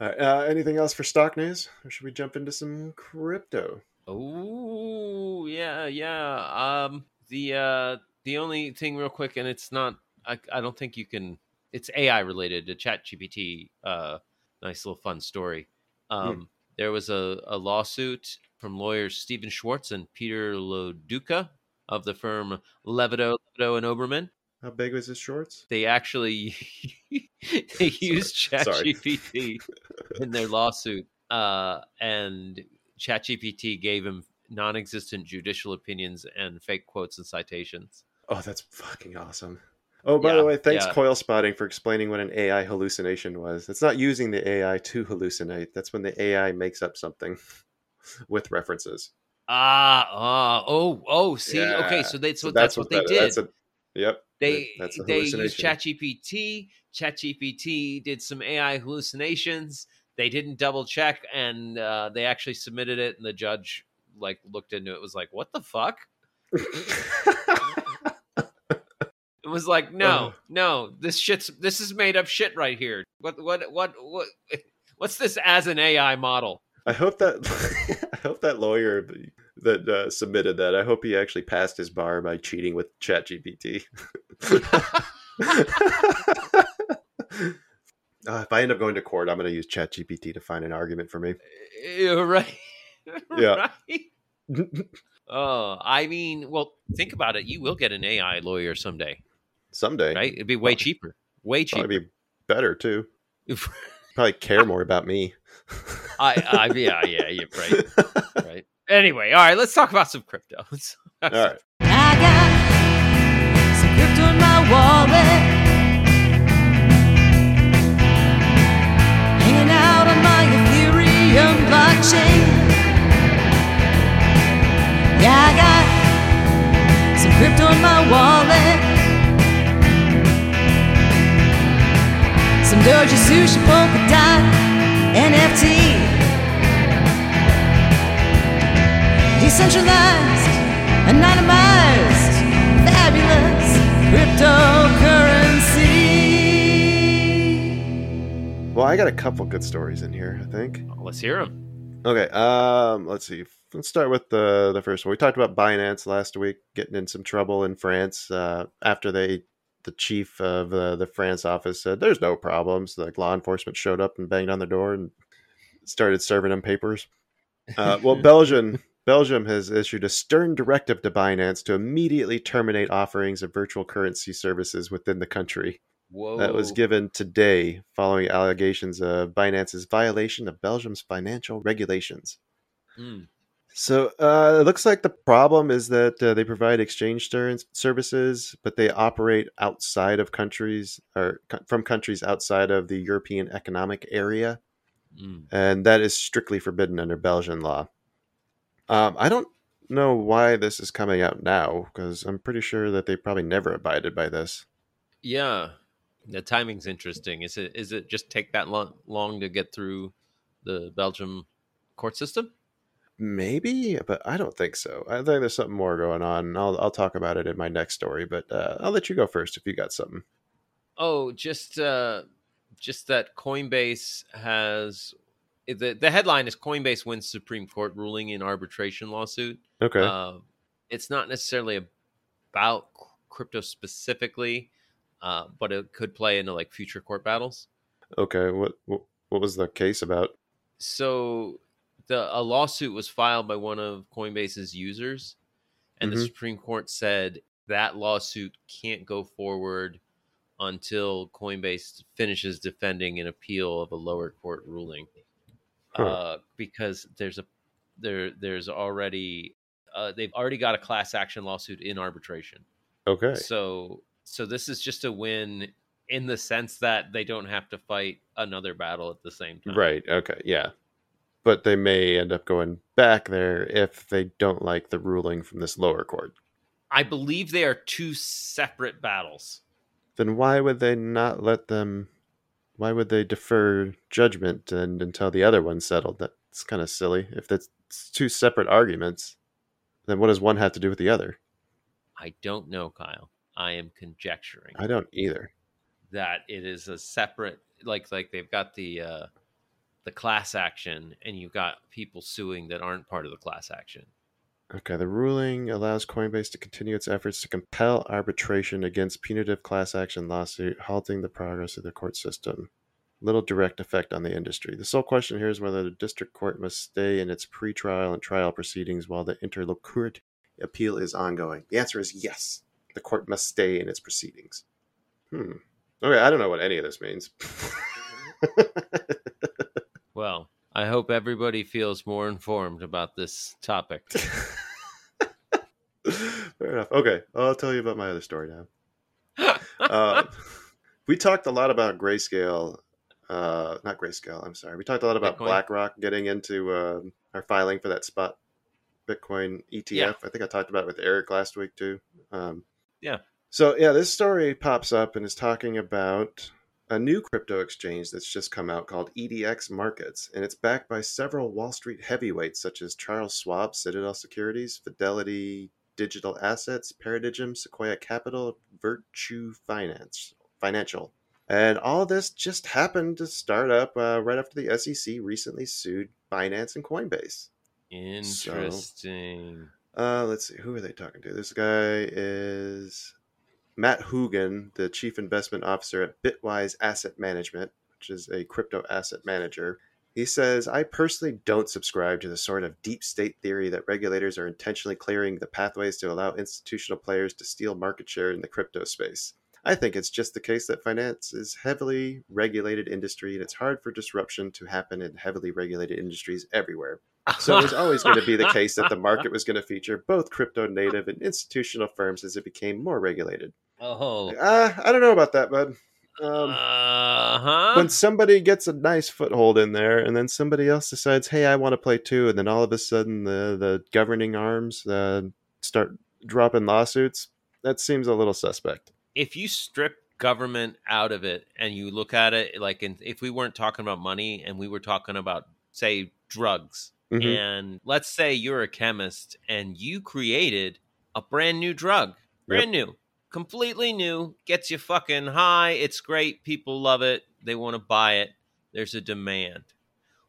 All right, uh, anything else for stock news, or should we jump into some crypto? Oh yeah, yeah. Um, the uh, the only thing real quick, and it's not. I I don't think you can. It's AI related to Chat GPT. Uh, nice little fun story. Um, there was a, a lawsuit from lawyers Steven Schwartz and Peter LoDuca of the firm Levidow, Levidow and Oberman. How big was his shorts? They actually they used. ChatGPT in their lawsuit, uh, and ChatGPT gave him non-existent judicial opinions and fake quotes and citations. Oh, that's fucking awesome. Oh, by Yeah, the way, thanks yeah. Coil Spotting for explaining what an AI hallucination was. It's not using the AI to hallucinate. That's when the AI makes up something with references. Ah, ah, oh, oh. See, okay, so that's So what that's, what they that- did. That's a, yep. they they used. ChatGPT. ChatGPT did some AI hallucinations. They didn't double check, and uh, they actually submitted it, and the judge like looked into it. Was like, "What the fuck?" It was like, "No, Oh. no, this shit's this is made up shit right here. What what what what? What's this as an AI model?" I hope that I hope that lawyer that uh, submitted that. I hope he actually passed his bar by cheating with ChatGPT. Uh, if I end up going to court, I'm going to use ChatGPT to find an argument for me. You're right. Yeah. right? Oh, I mean, well, think about it. You will get an AI lawyer someday, Someday, right? It'd be way cheaper. Way cheaper. It'd be better too. Probably care more about me. I, I, yeah, yeah, yeah, right, right. Anyway, all right, let's talk about some crypto. All right. I got some crypto in my wallet. Ethereum blockchain. Yeah, I got some crypto in my wallet. Some Doja Sushi Polka Dot NFT. Decentralized anonymized, fabulous cryptocurrency. Well, I got a couple good stories in here, I think. Let's hear them. Okay, um, let's see. Let's start with the the first one. We talked about Binance last week getting in some trouble in France uh, after they the chief of uh, the France office said there's no problems. Like law enforcement showed up and banged on the door and started serving them papers. Uh, well, Belgium Belgium has issued a stern directive to Binance to immediately terminate offerings of virtual currency services within the country. Whoa. That was given today following allegations of Binance's violation of Belgium's financial regulations. Mm. So uh, it looks like the problem is that uh, they provide exchange ser- services, but they operate outside of countries or co- from countries outside of the European Economic Area, Mm. and that is strictly forbidden under Belgian law. Um, I don't know why this is coming out now because I'm pretty sure that they probably never abided by this. Yeah, the timing's interesting. Is it is it just take that long, long to get through the Belgium court system? Maybe, but I don't think so. I think there's something more going on. I'll I'll talk about it in my next story, but uh, I'll let you go first if you got something. Oh, just uh, just that Coinbase has the the headline is Coinbase wins Supreme Court ruling in arbitration lawsuit. Okay. Uh, it's not necessarily about crypto specifically, uh, but it could play into like future court battles. okay. What, what what was the case about? So the a lawsuit was filed by one of Coinbase's users, and the Mhm. Supreme Court said that lawsuit can't go forward until Coinbase finishes defending an appeal of a lower court ruling, Huh. uh, because there's a there there's already uh, they've already got a class action lawsuit in arbitration. Okay. So so this is just a win in the sense that they don't have to fight another battle at the same time. Right. Okay. Yeah. But they may end up going back there if they don't like the ruling from this lower court. I believe they are two separate battles. Then why would they not let them? Why would they defer judgment and until the other one's settled? That's kind of silly. If that's two separate arguments, then what does one have to do with the other? I don't know, Kyle. I am conjecturing I don't either. that it is a separate like like they've got the uh the class action and you've got people suing that aren't part of the class action. Okay, the ruling allows Coinbase to continue its efforts to compel arbitration against punitive class action lawsuit, halting the progress of the court system. Little direct effect on the industry. The sole question here is whether the district court must stay in its pretrial and trial proceedings while the interlocutory appeal is ongoing. The answer is yes. The court must stay in its proceedings. Hmm. Okay, I don't know what any of this means. Well, I hope everybody feels more informed about this topic. Fair enough. Okay, I'll tell you about my other story now. um, we talked a lot about grayscale uh not grayscale i'm sorry we talked a lot about Bitcoin? blackrock getting into uh, our filing for that spot bitcoin etf Yeah. i think i talked about it with eric last week too um Yeah. so yeah this story pops up and is talking about a new crypto exchange that's just come out called edx markets and it's backed by several wall street heavyweights such as charles schwab citadel securities fidelity digital assets paradigm sequoia capital Virtu finance financial and all this just happened to start up uh, right after the SEC recently sued Binance and Coinbase. Interesting. Uh, let's see, who are they talking to? This guy is Matt Hougan, the chief investment officer at Bitwise Asset Management, which is a crypto asset manager. He says, I personally don't subscribe to the sort of deep state theory that regulators are intentionally clearing the pathways to allow institutional players to steal market share in the crypto space. I think it's just the case that finance is heavily regulated industry and it's hard for disruption to happen in heavily regulated industries everywhere. So it was always going to be the case that the market was going to feature both crypto native and institutional firms as it became more regulated. Oh. Uh, I don't know about that, bud. Um, uh huh. when somebody gets a nice foothold in there and then somebody else decides, hey, I want to play too, and then all of a sudden the, the governing arms uh, start dropping lawsuits, that seems a little suspect. if you strip government out of it and you look at it like in, if we weren't talking about money and we were talking about say drugs Mhm. and let's say you're a chemist and you created a brand new drug, brand new, completely new, gets you fucking high. It's great. People love it. They want to buy it. There's a demand.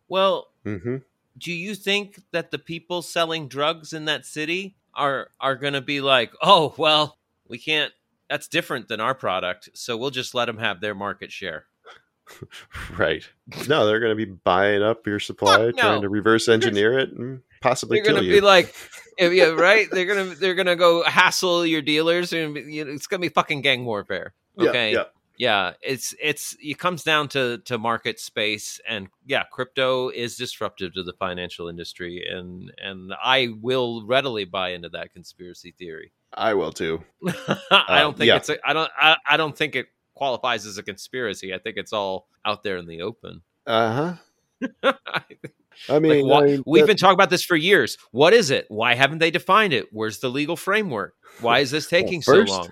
Well, hmm do you think that the people selling drugs in that city are are going to be like, "Oh, well, we can't that's different than our product, so we'll just let them have their market share." Right. No, they're going to be buying up your supply, Fuck no. trying to reverse engineer it, and possibly They're going to be like if- yeah, right? They're going to they're going to go hassle your dealers and it's going to be fucking gang warfare. Okay? yeah. yeah it's it's it comes down to to market space and yeah crypto is disruptive to the financial industry and and i will readily buy into that conspiracy theory I will too. i don't uh, think yeah. it's a, i don't I, I don't think it qualifies as a conspiracy i think it's all out there in the open Uh huh. I mean, Like, wha- I mean, we've been talking about this for years what is it why haven't they defined it where's the legal framework why is this taking first- so long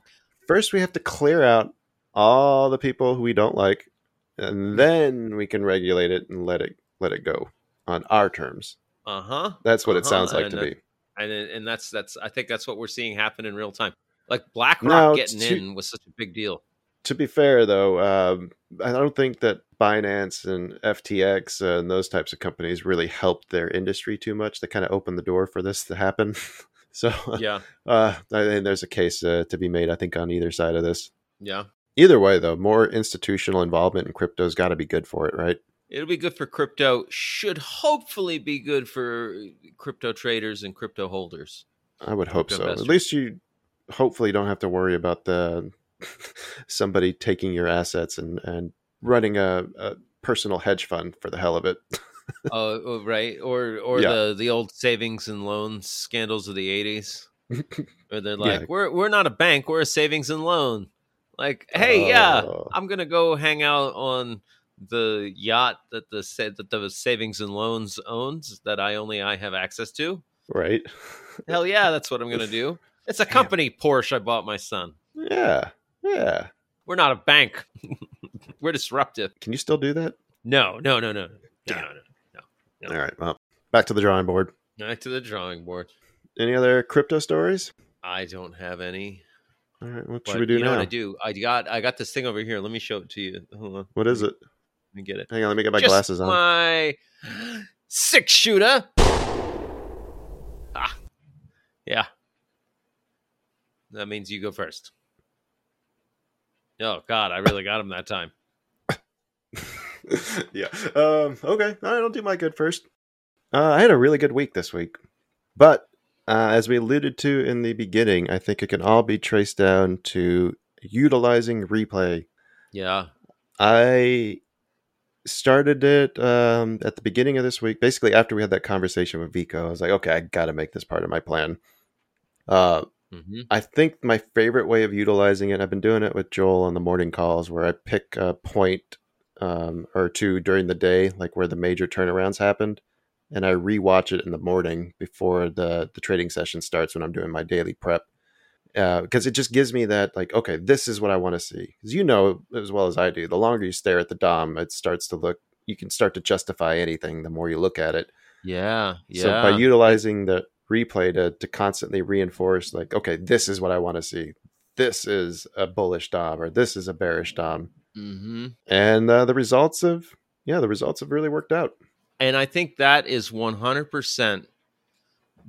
first we have to clear out all the people who we don't like, and then we can regulate it and let it let it go on our terms. uh-huh That's what it Uh-huh, sounds like and to that- be. and and that's that's I think that's what we're seeing happen in real time. Like BlackRock getting in was such a big deal. To be fair, though, um, I don't think that Binance and FTX and those types of companies really helped their industry too much. They kind of opened the door for this to happen. so, Yeah, uh, I think there's a case uh, to be made, I think, on either side of this. yeah. Either way, though, more institutional involvement in crypto's got to be good for it, right? It'll be good for crypto. Should hopefully be good for crypto traders and crypto holders. I would hope Crypto so. investors. At least you hopefully don't have to worry about the somebody taking your assets and and running a, a personal hedge fund for the hell of it. Oh, oh, right. Or or Yeah. the the old savings and loans scandals of the eighties. Where they're like, Yeah. we're we're not a bank, we're a savings and loan. Like, hey, yeah, Oh. I'm gonna go hang out on the yacht that the that the savings and loans owns that I only I have access to. right? Hell yeah, that's what I'm gonna do. It's a company Porsche I bought my son. Yeah. Yeah. We're not a bank. we're disruptive. Can you still do that? No, no, no, no, no, no, no. no. All right. Well, back to the drawing board. Back to the drawing board. Any other crypto stories? I don't have any. All right. What But should we do you know now? what I do? I got I got this thing over here. Let me show it to you. Hold on. What is it? Let me get it. Hang on. Let me get my Just glasses on. My six shooter. Ah, yeah. That means you go first. Oh God, I really got him that time. yeah. Um, okay. All right, I'll do my good first. Uh, I had a really good week this week. But uh, as we alluded to in the beginning, I think it can all be traced down to utilizing replay. Yeah. I started it um, at the beginning of this week. Basically, after we had that conversation with Vico, I was like, okay, I got to make this part of my plan. Uh, hmm I think my favorite way of utilizing it, I've been doing it with Joel on the morning calls where I pick a point um, or two during the day, like where the major turnarounds happened, and I rewatch it in the morning before the, the trading session starts when I'm doing my daily prep. Because it just gives me that, like, okay, this is what I want to see. Because you know as well as I do, the longer you stare at the DOM, it starts to look, you can start to justify anything the more you look at it. Yeah. Yeah. So by utilizing the replay to to constantly reinforce, like, okay, this is what I want to see. This is a bullish dom, or this is a bearish dom, hmm and uh, the results have, yeah, the results have really worked out. And I think that is 100%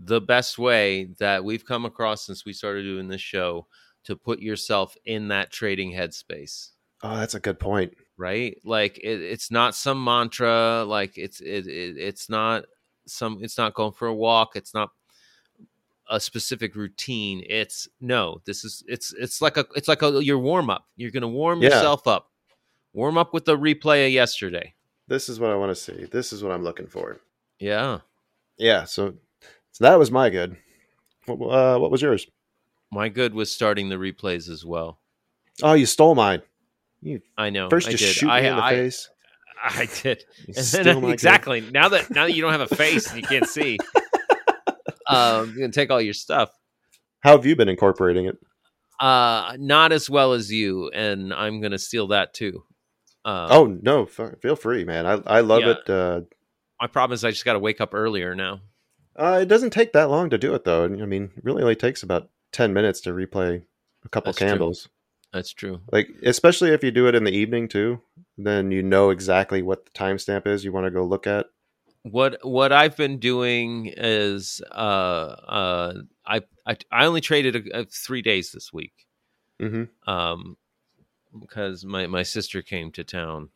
the best way that we've come across since we started doing this show to put yourself in that trading headspace, Oh, that's a good point. right? Like it, it's not some mantra, like it's it, it it's not some it's not going for a walk, it's not a specific routine. It's no, this is it's it's like a it's like a your warm up. You're going to warm Yeah. yourself up. Warm up with the replay of yesterday. This is what I want to see. This is what I'm looking for. Yeah. Yeah. So, so that was my good. What, uh, what was yours? My good was starting the replays as well. Oh, you stole mine. You I know. first I just did. shoot I, me in the I, face. I did. And then, good. exactly. Now that now that you don't have a face and you can't see, um, can take all your stuff. How have you been incorporating it? Uh, not as well as you, and I'm gonna steal that too. Uh, oh no, f- feel free, man. I I love yeah. it. Uh, my problem is I just got to wake up earlier now. Uh, it doesn't take that long to do it, though. I mean, it really only takes about ten minutes to replay a couple That's true. candles. That's true. Like especially if you do it in the evening too, then you know exactly what the timestamp is you want to go look at. What what I've been doing is uh uh I I, I only traded a, a three days this week. Mm-hmm. um because my my sister came to town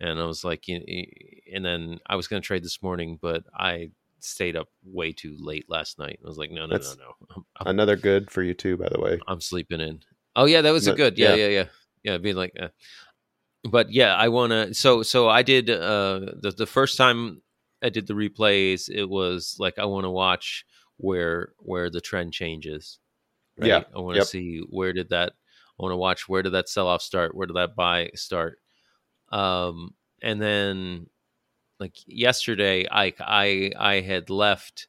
and i was like and then i was going to trade this morning but i stayed up way too late last night i was like no no That's- no no I'm, I'm, Another good for you too, by the way. I'm sleeping in oh yeah that was a good yeah yeah. yeah yeah yeah being like uh, but yeah i want to so so i did uh the, the first time i did the replays it was like i want to watch where where the trend changes right? Yeah. i want to Yep. see where did that i want to watch where did that sell off start where did that buy start um and then like yesterday i i i had left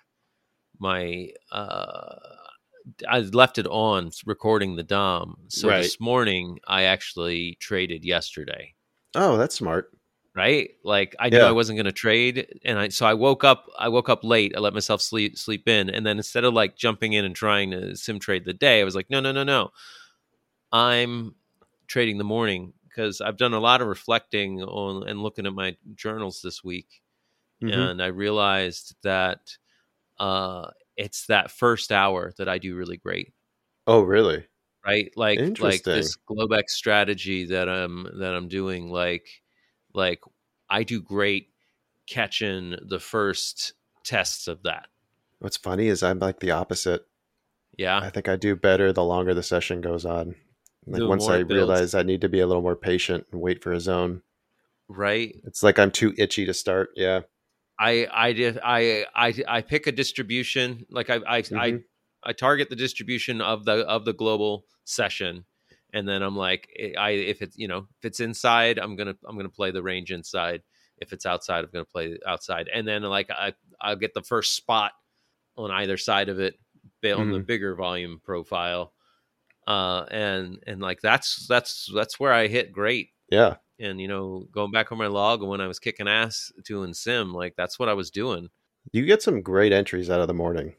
my uh I left it on recording the Dom. So Right. this morning I actually traded yesterday. Oh, that's smart. Right? Like I knew Yeah. I wasn't going to trade and I so I woke up I woke up late. I let myself sleep sleep in and then instead of like jumping in and trying to sim trade the day, I was like no no no no. I'm trading the morning because I've done a lot of reflecting on and looking at my journals this week Mhm. and I realized that uh it's that first hour that I do really great Oh, really? right like like this globex strategy that i'm that i'm doing like like i do great catching the first tests of that What's funny is I'm like the opposite. yeah I think I do better the longer the session goes on. Like once I builds. realize I need to be a little more patient and wait for a zone. right It's like I'm too itchy to start. Yeah. i i did i i i pick a distribution like i i I, Mhm. I target the distribution of the of the global session and then i'm like eh, i if it's you know if it's inside i'm gonna i'm gonna play the range inside if it's outside i'm gonna play outside and then like i i'll get the first spot on either side of it on the bigger volume profile uh and and like that's that's that's where i hit great Yeah. and you know going back on my log when i was kicking ass doing sim like that's what i was doing You get some great entries out of the morning.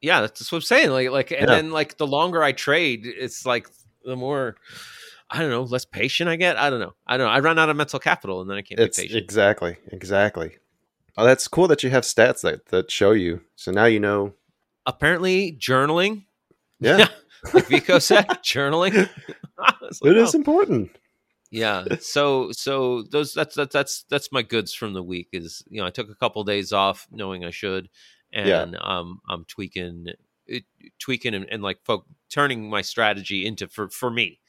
yeah that's what i'm saying like like and Yeah. then like the longer i trade it's like the more i don't know less patient i get i don't know i don't know i run out of mental capital and then i can't It's be patient exactly, exactly. Oh, that's cool that you have stats that, that show you. So now you know. apparently journaling Yeah, like vico said journaling like, it is oh. important. yeah so so those that's that's that's that's my goods from the week is you know i took a couple days off knowing i should and Yeah. um i'm tweaking it, tweaking and, and like folk turning my strategy into for for me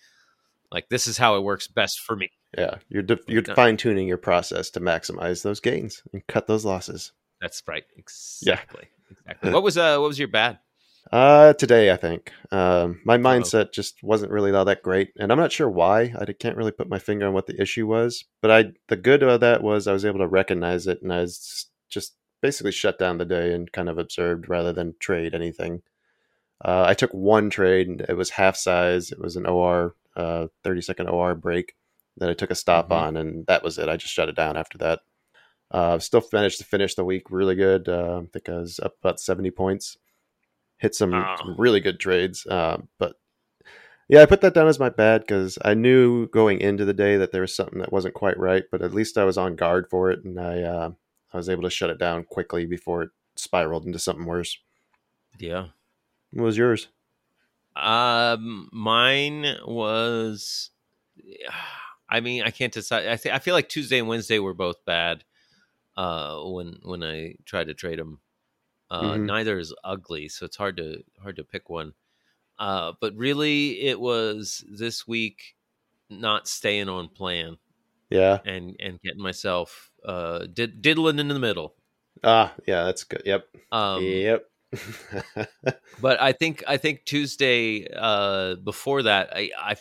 like this is how it works best for me Yeah, you're de- you're No. fine tuning your process to maximize those gains and cut those losses. that's right exactly Yeah. exactly what was uh what was your bad Uh, today I think um, my mindset just wasn't really all that great, and I'm not sure why. I can't really put my finger on what the issue was, but I the good of that was I was able to recognize it, and I was just basically shut down the day and kind of observed rather than trade anything. Uh, I took one trade, and it was half size. It was an OR, uh, 30 second OR break that I took a stop Mhm. on, and that was it. I just shut it down after that. Uh, still managed to finish the week really good. Uh, I think I was up about 70 points. Hit some, Ah. some really good trades. Uh, but yeah, I put that down as my bad because I knew going into the day that there was something that wasn't quite right, but at least I was on guard for it, and I uh, I was able to shut it down quickly before it spiraled into something worse. yeah What was yours? Um, mine was. I mean, I can't decide. I th- I feel like Tuesday and Wednesday were both bad. Uh, when when I tried to trade them, uh, Mhm. neither is ugly, so it's hard to hard to pick one. Uh, but really, it was this week not staying on plan Yeah. and and getting myself uh did, diddling in the middle. Ah, yeah, that's good. Yep. Um, yep. but I think I think Tuesday uh, before that I, I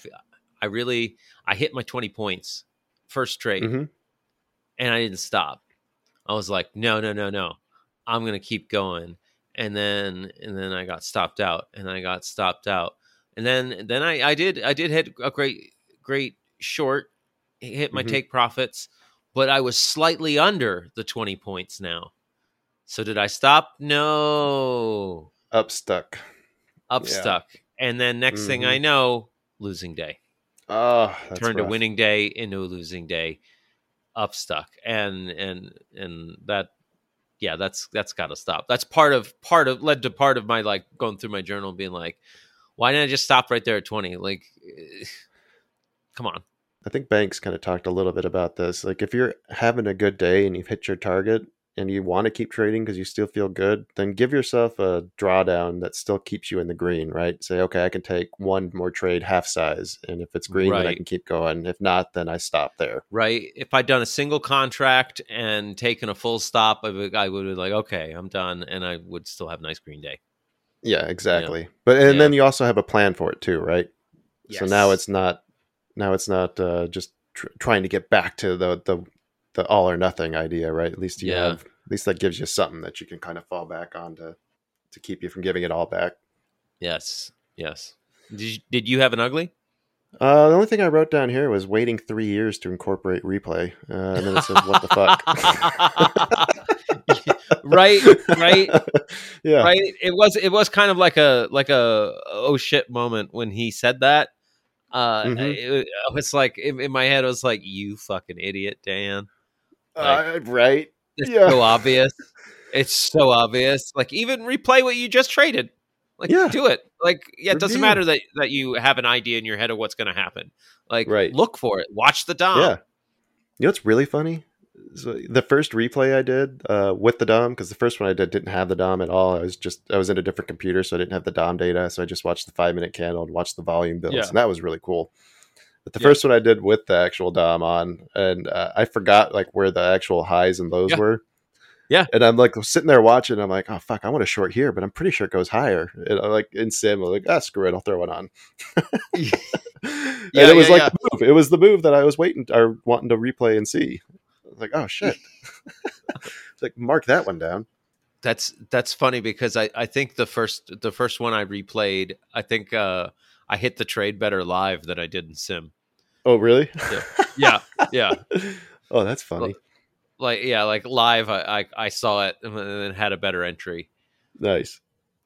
I really I hit my twenty points first trade Mhm. and I didn't stop. I was like, no, no, no, no, I'm gonna keep going. And then and then I got stopped out, and I got stopped out, and then then I I did I did hit a great great short, hit my Mhm. take profits, but I was slightly under the twenty points now. So did I stop? No Up stuck. up Yeah. stuck and then next thing Mhm. I know, losing day. Oh, that's turned a winning day into a losing day, up stuck, and and and that, yeah, that's that's got to stop. That's part of part of led to part of my like going through my journal and being like, why didn't I just stop right there at twenty? Like, come on, I think Banks kind of talked a little bit about this. Like, if you're having a good day and you've hit your target and you want to keep trading because you still feel good, then give yourself a drawdown that still keeps you in the green, right? Say, okay, I can take one more trade half size. And if it's green, then I can keep going. If not, then I stop there. right? If I'd done a single contract and taken a full stop, I would, I would be like, okay, I'm done, and I would still have a nice green day. Yeah, exactly. But and Yeah. then you also have a plan for it too, right? So now it's not now it's not uh, just tr- trying to get back to the the the all or nothing idea, right? At least you Yeah. have at least that gives you something that you can kind of fall back on to to keep you from giving it all back. Yes, yes. Did you, did you have an ugly? Uh, the only thing I wrote down here was waiting three years to incorporate replay, uh, and then it says, "What the fuck?" right, right, yeah, right. It was it was kind of like a like a oh shit moment when he said that. Uh, Mhm. it, was like in, in my head, I was like, "You fucking idiot, Dan." Uh, right. It's Yeah. so obvious. It's so obvious. Like even replay what you just traded. Like Yeah. do it. Like yeah, it doesn't matter that that you have an idea in your head of what's going to happen. Like Right. look for it. Watch the dom. Yeah. You know what's really funny? So the first replay I did uh, with the DOM, because the first one I did didn't have the DOM at all. I was just I was in a different computer, so I didn't have the DOM data. So I just watched the five minute candle and watched the volume builds, Yeah. and that was really cool. But the Yeah. first one I did with the actual DOM on, and uh, I forgot like where the actual highs and lows Yeah. were. Yeah. and I'm like sitting there watching. I'm like, oh fuck, I want to short here, but I'm pretty sure it goes higher. And I'm like in sim, I'm like, ah, screw it, I'll throw it on. yeah, and it was yeah, like yeah. the move. It was the move that I was waiting or wanting to replay and see. I was like, oh shit. Like mark that one down. That's that's funny because I I think the first the first one I replayed, I think uh I hit the trade better live than I did in sim. Oh really? Yeah. Yeah. oh, that's funny. like yeah, like live I I, I saw it and then had a better entry. Nice.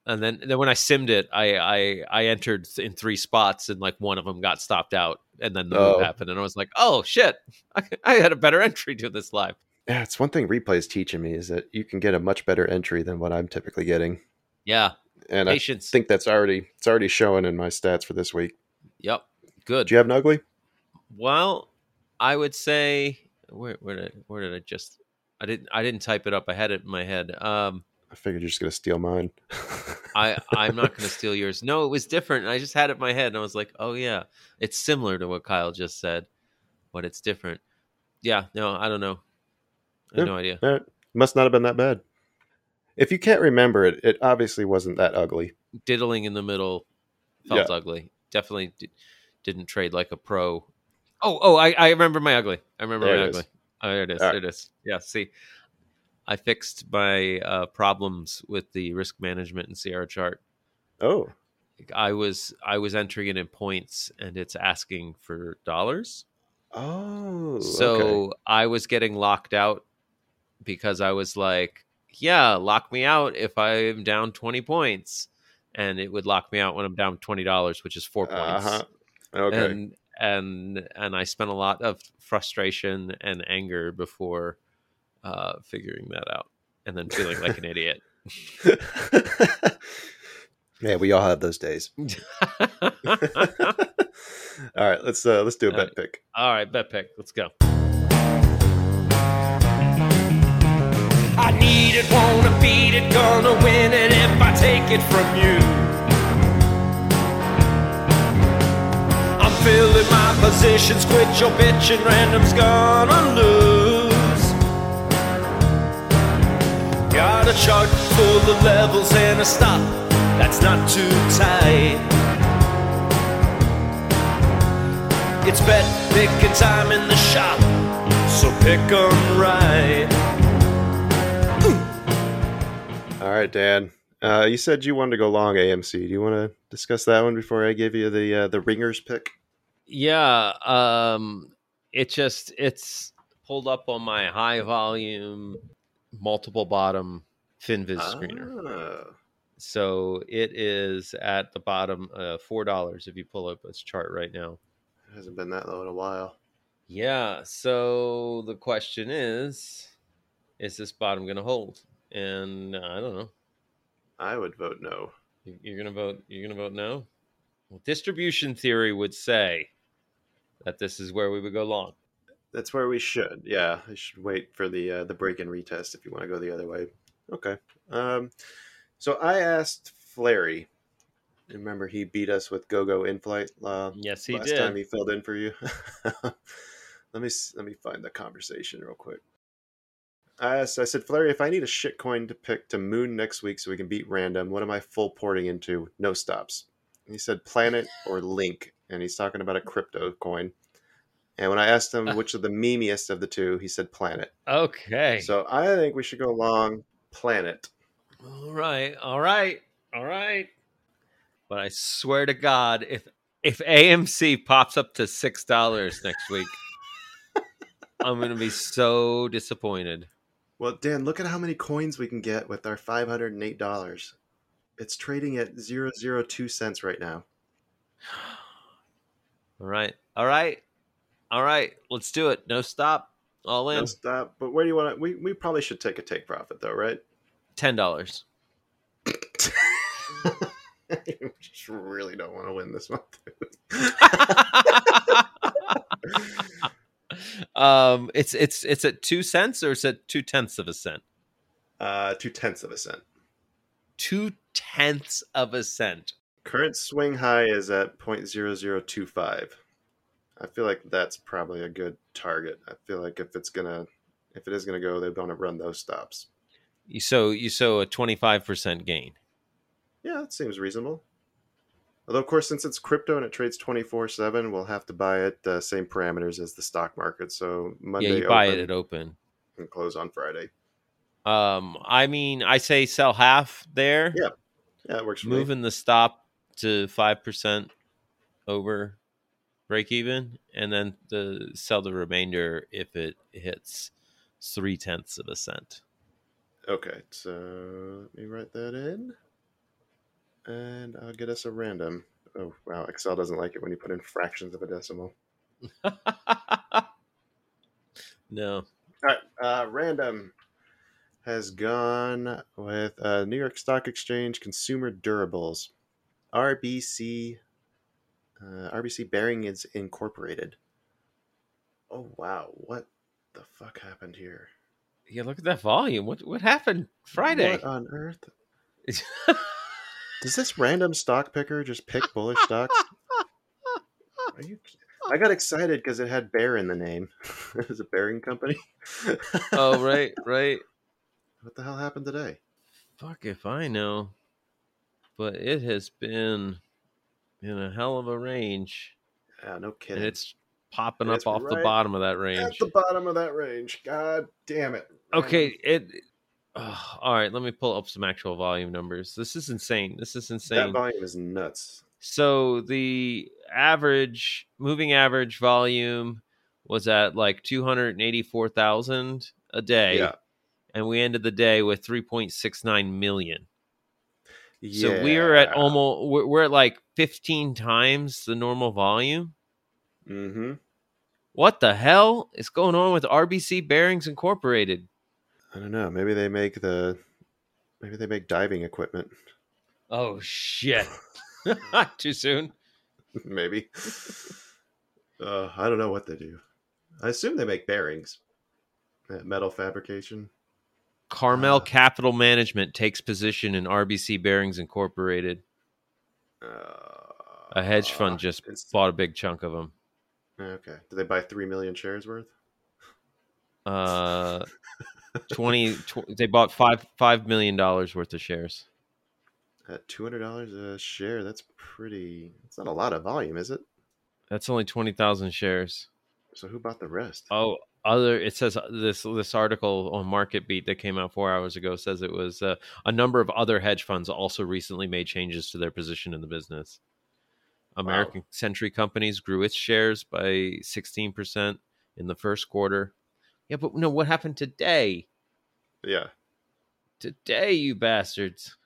and then then when I simmed it, I I I entered in three spots, and like one of them got stopped out, and then the Oh. move happened, and I was like, oh shit, I, I had a better entry to this live. Yeah, it's one thing replay's teaching me is that you can get a much better entry than what I'm typically getting. Yeah, And patience. I think that's already it's already showing in my stats for this week. yep, good. Do you have an ugly? Well, I would say where where did I, where did I just I didn't I didn't type it up. I had it in my head. Um, I figured you're just gonna steal mine. I I'm not going to steal yours. No, it was different. I just had it in my head, and I was like, oh yeah, it's similar to what Kyle just said, but it's different. Yeah, no, I don't know. I have Yeah. no idea. Right. Must not have been that bad. If you can't remember it, it obviously wasn't that ugly. diddling in the middle felt ugly. Definitely d- didn't trade like a pro. Oh, oh, I, I remember my ugly. I remember There my is. ugly. Oh, there it is. Right. There it is. Yeah, see, I fixed my uh, problems with the risk management and Sierra chart. Oh, I was I was entering it in points, and it's asking for dollars. oh. So okay. I was getting locked out because I was like, yeah, lock me out if I'm down 20 points. And it would lock me out when I'm down $20, which is four points. Uh-huh. Okay. And and and I spent a lot of frustration and anger before uh, figuring that out and then feeling like an idiot. yeah, we all have those days. all right, let's uh let's do a All bet right. pick. All right, bet pick. Let's go. I need it, wanna beat it, gonna win it if I take it from you. Filling my positions, quit your bitching, random's gonna lose. Got a chart full of levels and a stop that's not too tight. It's bet picking time in the shop, so pick 'em right. All right, Dan. Uh, you said you wanted to go long AMC. Do you want to discuss that one before I give you the uh, the ringers pick? Yeah, um it just it's pulled up on my high volume multiple bottom finviz screener. Ah. So it is at the bottom, uh, four dollars if you pull up its chart right now. It hasn't been that low in a while. Yeah. So the question is, is this bottom going to hold? And uh, I don't know. I would vote no. You- You're going to vote. You're going to vote no. Well, distribution theory would say that this is where we would go long. That's where we should. Yeah, I should wait for the uh, the break and retest if you want to go the other way. Okay. Um, so I asked Flary. Remember he beat us with Go Go In Flight uh, Yes, he last did. time he filled in for you. let me let me find the conversation real quick. I asked, I said, Flary, if I need a shit coin to pick to Moon next week so we can beat random, what am I full porting into? No stops. He said Planet or Link, and he's talking about a mm. crypto coin. And when I asked him which of the memeiest of the two, he said Planet. Okay. So I think we should go along Planet. All right, all right, all right. But I swear to God, if if AMC pops up to six dollars next week, I'm gonna be so disappointed. Well, Dan, look at how many coins we can get with our five hundred and eight dollars. It's trading at zero zero two cents right now. All right, all right, all right. Let's do it. No stop. All in. No stop. But where do you want to? We we probably should take a take profit though, right? Ten dollars. you just really don't want to win this one. um, it's it's it's at two cents or it's at two tenths of a cent. uh, two tenths of a cent. Two tenths of a cent. Current swing high is at 0.0025. I feel like that's probably a good target. I feel like if it's gonna, if it is gonna go, they're gonna run those stops. You so you so a twenty five percent gain. Yeah, that seems reasonable. Although, of course, since it's crypto and it trades 24 7, we'll have to buy it uh, same parameters as the stock market. So Monday yeah, you buy it at open. and close on Friday. Um, I mean, I say sell half there, Yeah, Yeah, it works for me. moving the stop to five percent over break even, and then the sell the remainder if it hits three tenths of a cent. Okay, so let me write that in. And I'll get us a random. Oh, wow. Excel doesn't like it when you put in fractions of a decimal. no, All right, uh, random has gone with uh, New York Stock Exchange Consumer Durables, RBC. Uh, RBC Bearing is Incorporated. Oh wow, what the fuck happened here? yeah, look at that volume. What what happened Friday? What on earth? Does this random stock picker just pick bullish stocks? Are you? I got excited because it had bear in the name. it was a bearing company. oh right, right. What the hell happened today? Fuck if I know. But it has been in a hell of a range. Yeah, no kidding. And it's popping It's up off the bottom of that range. at the bottom of that range. God damn it. Okay, it Ugh, all right, let me pull up some actual volume numbers. This is insane. This is insane. that volume is nuts. So the average moving average volume was at like 284,000 a day. Yeah. And we ended the day with 3.69 million. So we are at almost we're, we're at like 15 times the normal volume. Mm-hmm. What the hell is going on with RBC Bearings Incorporated? I don't know. Maybe they make the. Maybe they make diving equipment. Oh shit. Too soon. maybe. Uh, I don't know what they do. I assume they make bearings. Uh, metal fabrication. Carmel Uh. Capital Management takes position in RBC Bearings Incorporated. Uh, A hedge fund just bought a big chunk of them. Okay. Did they buy three million shares worth? Uh, 20, tw- they bought five five million dollars worth of shares. At two hundred dollars a share, that's pretty. It's not a lot of volume, is it? That's only twenty thousand shares. So who bought the rest? Oh, other it says uh, this this article on Market Beat that came out four hours ago says it was uh, a number of other hedge funds also recently made changes to their position in the business. American Century Companies grew its shares by sixteen percent in the first quarter. Yeah, but no, what happened today? Yeah, Today, you bastards!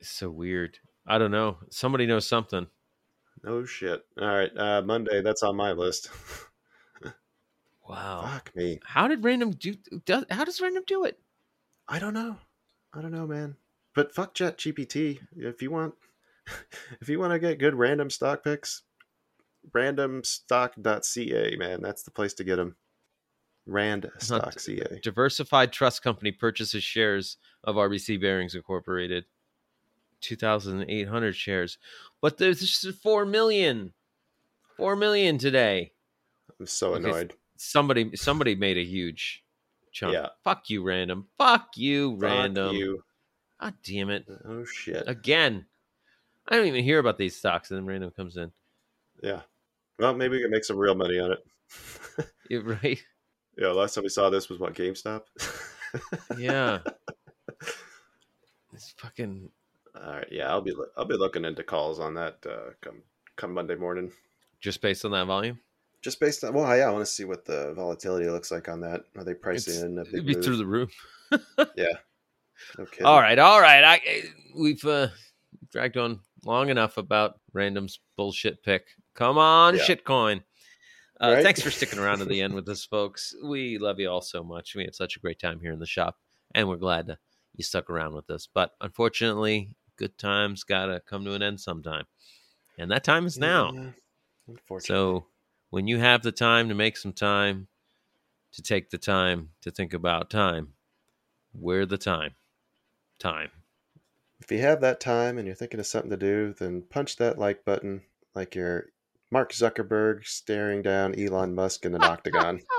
It's so weird. I don't know. Somebody knows something. No shit. All right, uh, Monday. That's on my list. Wow. Fuck me. How did random do? Does, how does random do it? I don't know. I don't know, man. But fuck Chat GPT. If you want, if you want to get good random stock picks, randomstock.ca, man, that's the place to get them. Randstock.ca. Diversified Trust Company purchases shares of RBC Bearings Incorporated. Two thousand eight hundred shares, but there's just four million. Four million today. I'm so annoyed. Somebody, somebody made a huge chunk. Yeah. Fuck you, random. Fuck you, Fuck random. you. God damn it. Oh shit. Again. I don't even hear about these stocks, and then random comes in. Yeah. Well, maybe we can make some real money on it. You're right. yeah. Last time we saw this was what GameStop. Yeah. it's fucking All right. Yeah, I'll be I'll be looking into calls on that uh, come come Monday morning. just based on that volume. Just based on well, yeah, I want to see what the volatility looks like on that. Are they pricing It's- in a It'd big be move? through the roof. Yeah. Okay. All right, all right. I we've uh, dragged on long enough about random's bullshit pick. Come on, Yeah. shitcoin. Uh, Right? Thanks for sticking around to the end with us, folks. We love you all so much. We had such a great time here in the shop, and we're glad that you stuck around with us. But unfortunately, good times gotta come to an end sometime, and that time is now. Yeah, unfortunately. So when you have the time to make some time, to take the time to think about time, we're the time. Time. if you have that time and you're thinking of something to do, then punch that like button like you're Mark Zuckerberg staring down Elon Musk in an octagon.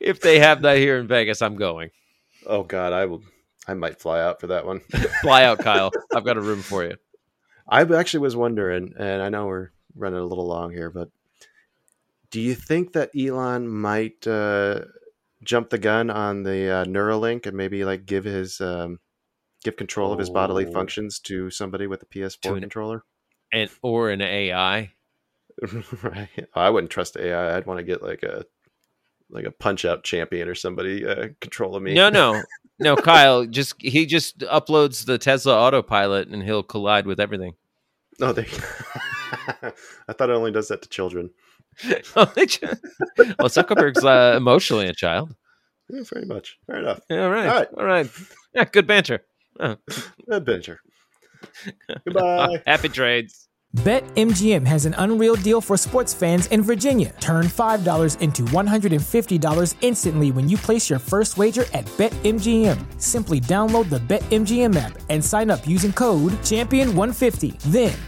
If they have that here in Vegas, I'm going. Oh God, I will. I might fly out for that one. Fly out, Kyle. I've got a room for you. I actually was wondering, and I know we're running a little long here, but do you think that Elon might uh, jump the gun on the uh, Neuralink and maybe like give his um, give control of his bodily Oh. functions to somebody with a PS4 To an- controller? And or an AI. right. I wouldn't trust AI. I'd want to get like a like a punch out champion or somebody uh, controlling me. No, no. No, Kyle, just he just uploads the Tesla autopilot and he'll collide with everything. No, they. I thought it only does that to children. well, Zuckerberg's uh, emotionally a child. Yeah, very much. Fair enough. Yeah, all right. All right. All right. Yeah, good banter. Adventure. Goodbye. Happy trades. BetMGM has an unreal deal for sports fans in Virginia. Turn $5 into $150 instantly when you place your first wager at BetMGM. Simply download the BetMGM app and sign up using code Champion150. Then,